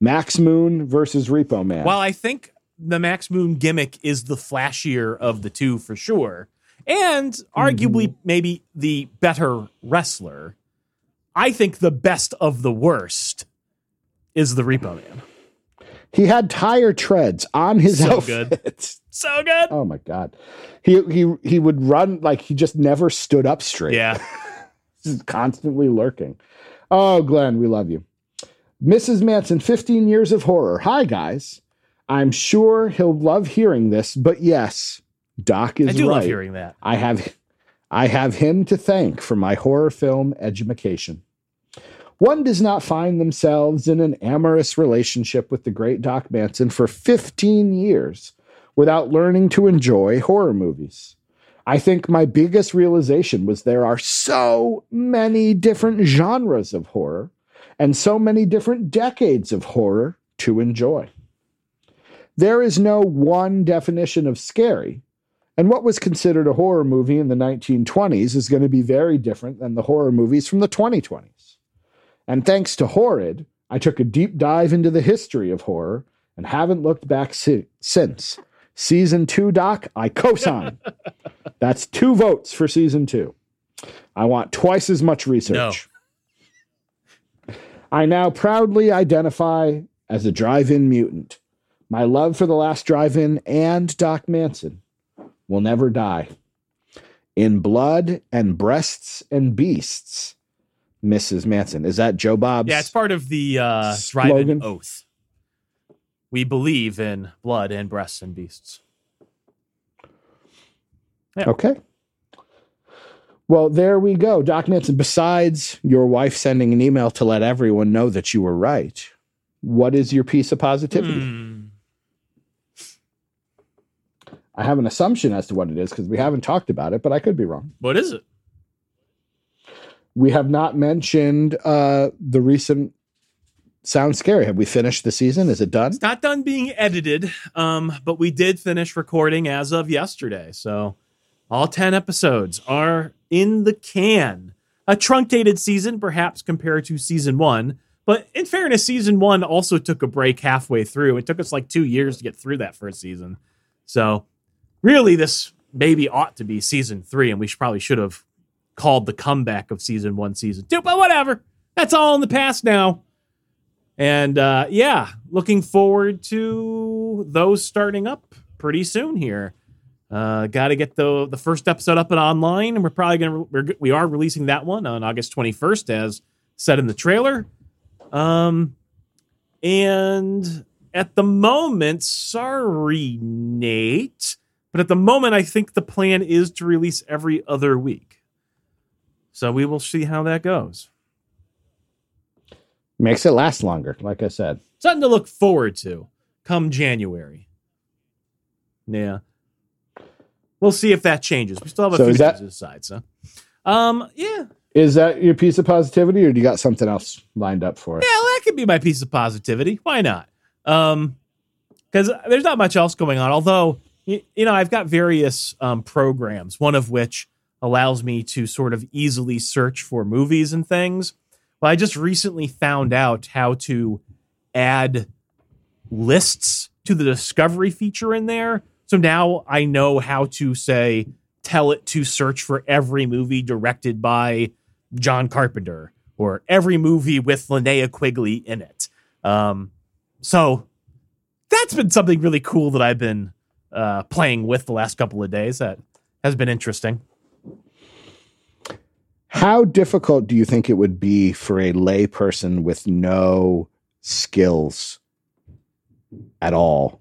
Max Moon versus Repo Man. Well, I think the Max Moon gimmick is the flashier of the two for sure, and arguably mm-hmm. maybe the better wrestler, I think the best of the worst is the Repo Man. he had tire treads on his So outfit. So good. Oh my god. He he he would run like he just never stood up straight. Yeah. Just constantly lurking. Oh, Glenn, we love you. Mrs. Manson, 15 years of horror. Hi, guys. I'm sure he'll love hearing this, but yes, Doc is I do right. love hearing that. I have I have him to thank for my horror film education. One does not find themselves in an amorous relationship with the great Doc Manson for 15 years without learning to enjoy horror movies. I think my biggest realization was there are so many different genres of horror and so many different decades of horror to enjoy. There is no one definition of scary, and what was considered a horror movie in the 1920s is going to be very different than the horror movies from the 2020s. And thanks to Horrid, I took a deep dive into the history of horror and haven't looked back si- since. Season two, Doc, I cosign. That's two votes for season two. I want twice as much research. No. I now proudly identify as a drive in mutant. My love for the last drive in and Doc Manson will never die. In blood and breasts and beasts, Mrs. Manson. Is that Joe Bob's? Yeah, it's part of the uh, Slogan. oath. We believe in blood and breasts and beasts. Okay. Well, there we go. Doc Manson, besides your wife sending an email to let everyone know that you were right, what is your piece of positivity? Hmm. I have an assumption as to what it is because we haven't talked about it, but I could be wrong. What is it? We have not mentioned uh, the recent Sound Scary. Have we finished the season? Is it done? It's not done being edited, um, but we did finish recording as of yesterday. So all 10 episodes are in the can. A truncated season, perhaps compared to season one. But in fairness, season one also took a break halfway through. It took us like two years to get through that first season. So really, this maybe ought to be season three, and we should, probably should have called the comeback of season one, season two. But whatever. That's all in the past now. And uh, yeah, looking forward to those starting up pretty soon here. Uh, Got to get the the first episode up and online, and we're probably gonna we're, we are releasing that one on August twenty first, as said in the trailer. Um, and at the moment, sorry, Nate, but at the moment, I think the plan is to release every other week. So we will see how that goes. Makes it last longer, like I said. something to look forward to come January. Yeah. We'll see if that changes. We still have a So few that- things to decide, so. Um, yeah. Is that your piece of positivity, or do you got something else lined up for it? Yeah, well, that could be my piece of positivity. Why not? Um, because there's not much else going on. Although, you, you know, I've got various um, programs, one of which allows me to sort of easily search for movies and things. Well, I just recently found out how to add lists to the discovery feature in there. So now I know how to say, tell it to search for every movie directed by John Carpenter or every movie with Linnea Quigley in it. Um, so that's been something really cool that I've been uh, playing with the last couple of days. That has been interesting. How difficult do you think it would be for a layperson with no skills at all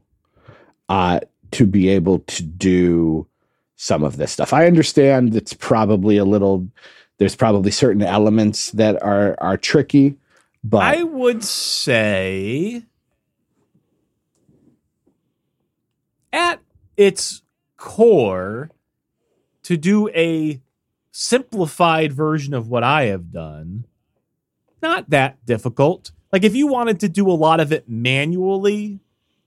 uh, to be able to do some of this stuff? I understand it's probably a little. There's probably certain elements that are are tricky, but I would say at its core to do a simplified version of what I have done, not that difficult. Like if you wanted to do a lot of it manually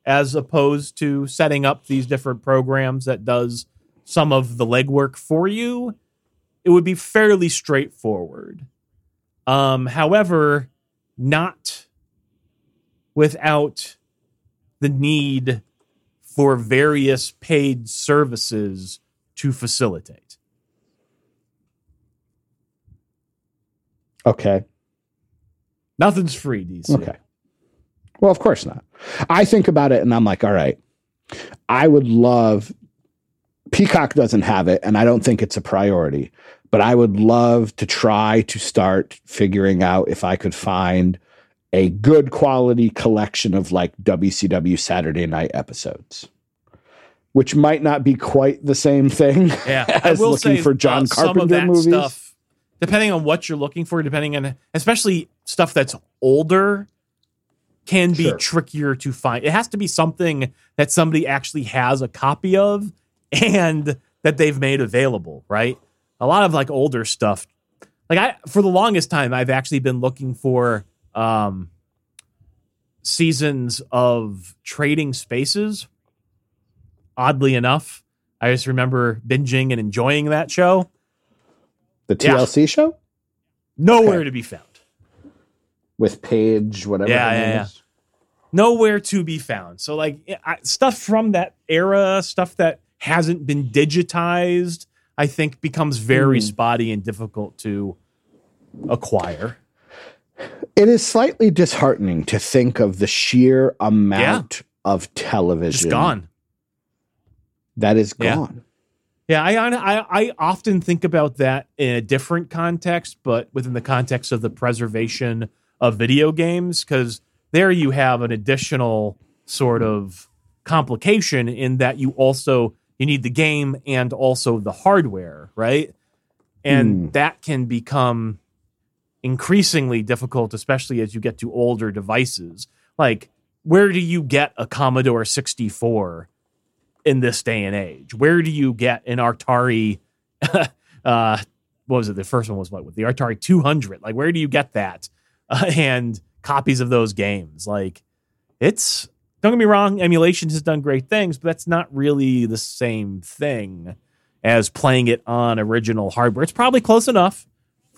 as opposed to setting up these different programs that does some of the legwork for you, it would be fairly straightforward. Um, however, not without the need for various paid services to facilitate. okay. Nothing's free, DC. Okay. Well, of course not. I think about it and I'm like, all right, I would love, Peacock doesn't have it, and I don't think it's a priority, but I would love to try to start figuring out if I could find a good quality collection of like WCW Saturday night episodes. Which might not be quite the same thing Yeah, I as will looking say for John uh, some of Carpenter that movies. stuff, depending on what you're looking for, depending on especially stuff that's older, can be Sure. trickier to find. It has to be something that somebody actually has a copy of and that they've made available, right? A lot of like older stuff. Like I for the longest time I've actually been looking for um seasons of Trading Spaces. Oddly enough, I just remember binging and enjoying that show. The Yeah. TLC show Nowhere Okay. to be found. with Paige, whatever. Yeah, yeah, yeah. nowhere to be found. So like I, stuff from that era, stuff that hasn't been digitized, I think becomes very Hmm. spotty and difficult to acquire. It is slightly disheartening to think of the sheer amount of television Just gone. that is gone. Yeah, I, I I often think about that in a different context, but within the context of the preservation of video games, because there you have an additional sort of complication in that you also you need the game and also the hardware, right? And Hmm. that can become increasingly difficult, especially as you get to older devices. Like, where do you get a Commodore 64 in this day and age? Where do you get an Atari? uh, what was it? The first one was what with the Atari 200. Like, where do you get that? Uh, and copies of those games. Like, it's don't get me wrong, emulation has done great things, but that's not really the same thing as playing it on original hardware. It's probably close enough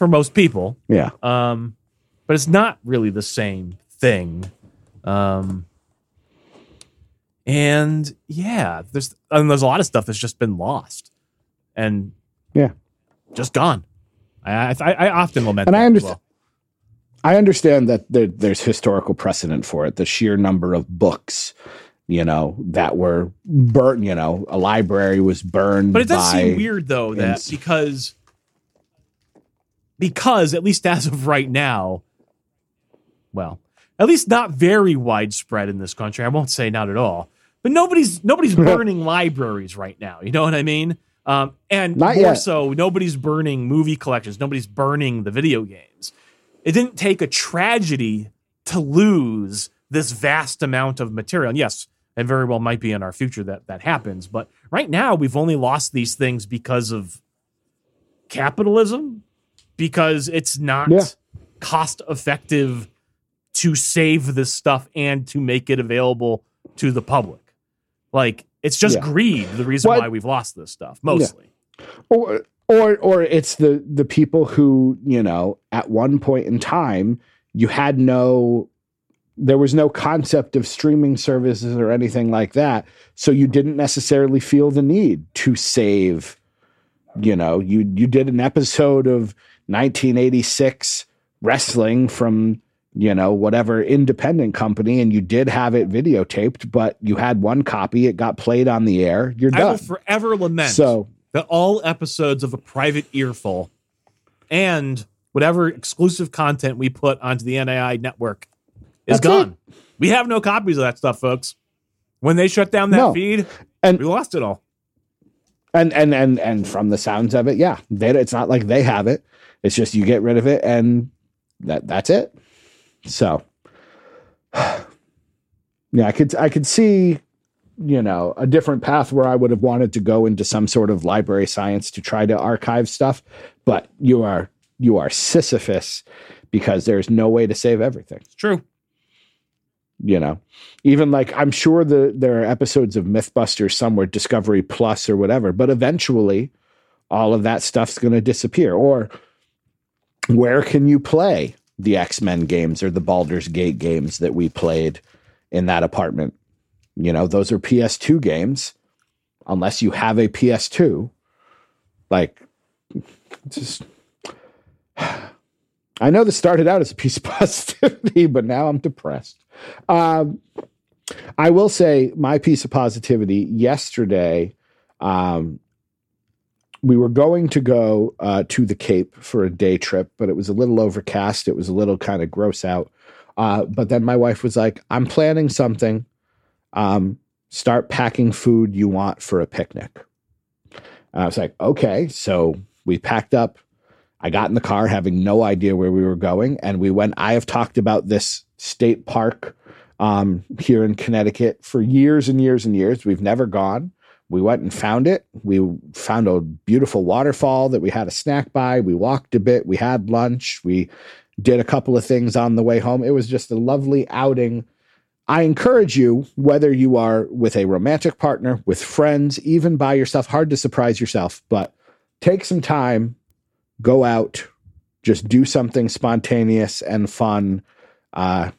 for most people, Yeah. um, but it's not really the same thing. Um, and yeah, there's and there's a lot of stuff that's just been lost, and Yeah. just gone. I I, I often lament. And I understand- well. I understand that there, there's historical precedent for it. The sheer number of books, you know, that were burnt. You know, a library was burned. But it does seem weird though that ins- because because at least as of right now, well, at least not very widespread in this country. I won't say not at all, but nobody's nobody's burning libraries right now. You know what I mean? Um, and Not more yet. so, nobody's burning movie collections. Nobody's burning the video games. It didn't take a tragedy to lose this vast amount of material. And yes, and very well might be in our future that that happens. But right now, we've only lost these things because of capitalism, because it's not Yeah. cost effective to save this stuff and to make it available to the public. Like it's just Yeah. greed, the reason why we've lost this stuff mostly. or or or it's the the people who you know at one point in time you had no there was no concept of streaming services or anything like that so you didn't necessarily feel the need to save you know you you did an episode of 1986 wrestling from you know whatever independent company and you did have it videotaped but you had one copy it got played on the air you're I will forever lament so that all episodes of a private earful and whatever exclusive content we put onto the NAI network is gone. We have no copies of that stuff, folks. When they shut down that No. feed, And- we lost it all. And and and and from the sounds of it, yeah, they, it's not like they have it. It's just you get rid of it, and that that's it. So, yeah, I could I could see, you know, a different path where I would have wanted to go into some sort of library science to try to archive stuff, but you are you are Sisyphus because there's no way to save everything It's true. You know even like i'm sure the there are episodes of mythbusters somewhere discovery plus or whatever but eventually all of that stuff's going to disappear. Or where can you play the x-men games or the baldur's gate games that we played in that apartment? You know those are ps2 games unless you have a ps2 like just I know this started out as a piece of positivity, but now I'm depressed. Um, I will say my piece of positivity yesterday. Um, we were going to go uh, to the Cape for a day trip, but it was a little overcast. It was a little kind of gross out. Uh, but then my wife was like, "I'm planning something. Um, start packing food you want for a picnic." And I was like, "Okay." So we packed up. I got in the car having no idea where we were going, and we went. I have talked about this state park um, here in Connecticut for years and years and years. We've never gone. We went and found it. We found a beautiful waterfall that we had a snack by. We walked a bit. We had lunch. We did a couple of things on the way home. It was just a lovely outing. I encourage you, whether you are with a romantic partner, with friends, even by yourself, hard to surprise yourself, but take some time, go out, just do something spontaneous and fun. Uh,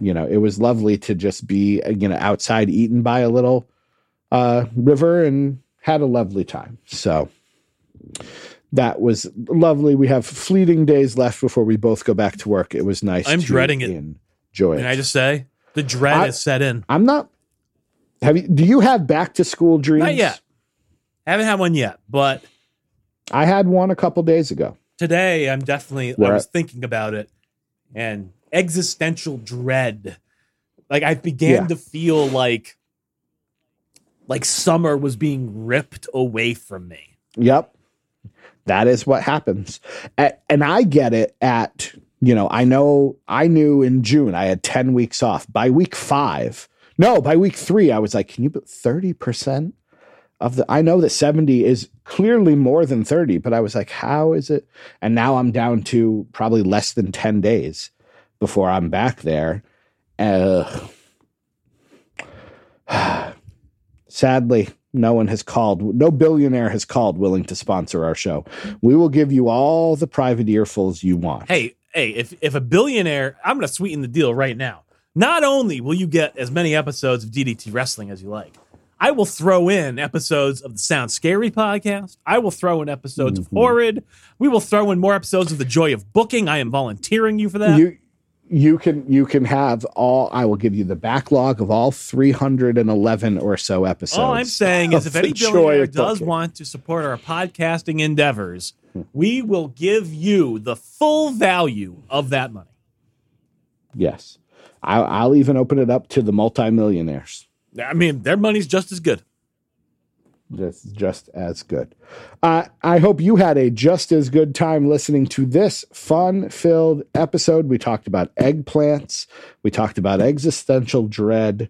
you know, it was lovely to just be, you know, outside eaten by a little uh, river and had a lovely time. So that was lovely. We have fleeting days left before we both go back to work. It was nice. I'm to dreading it. Enjoy it. I just say the dread I- has set in. I'm not. Have you? Do you have back to school dreams? Not yet. I Haven't had one yet, but I had one a couple days ago. today I'm definitely I was thinking about it and existential dread. Like I began Yeah. to feel like like summer was being ripped away from me. Yep. That is what happens. And I get it at, you know, I know I knew in June I had 10 weeks off. By week five, no, by week three, I was like, can you put 30% of the, I know that 70 is clearly more than 30, but I was like, how is it? And now I'm down to probably less than 10 days before I'm back there. Uh, sadly, no one has called. No billionaire has called willing to sponsor our show. We will give you all the private earfuls you want. Hey, hey, if if a billionaire, I'm going to sweeten the deal right now. Not only will you get as many episodes of DDT Wrestling as you like, I will throw in episodes of the Sound Scary podcast. I will throw in episodes Mm-hmm. of Horrid. We will throw in more episodes of The Joy of Booking. I am volunteering you for that. you you can you can have all. I will give you the backlog of all 311 or so episodes. All I'm saying is, if any billionaire does Booking. want to support our podcasting endeavors, we will give you the full value of that money. yes, I, I'll even open it up to the multimillionaires. I mean, their money's just as good. Just as good. Uh, I hope you had a just as good time listening to this fun filled episode. We talked about eggplants, we talked about existential dread.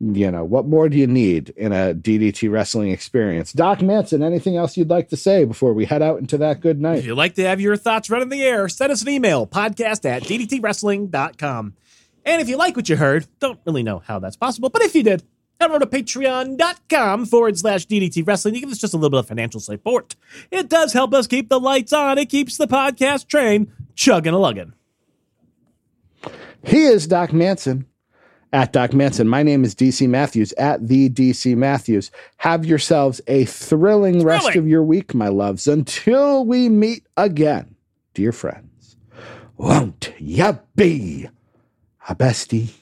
You know, what more do you need in a DDT wrestling experience? Doc Manson, anything else you'd like to say before we head out into that good night? If you'd like to have your thoughts run in the air, send us an email, podcast at ddtwrestling.com. And if you like what you heard, don't really know how that's possible, but if you did, head over to patreon.com forward slash DDT Wrestling. You give us just a little bit of financial support. It does help us keep the lights on. It keeps the podcast train chugging a lugging. He is Doc Manson at Doc Manson. My name is DC Matthews at the DC Matthews. Have yourselves a thrilling, rest of your week, my loves. Until we meet again, dear friends, won't ya be a bestie?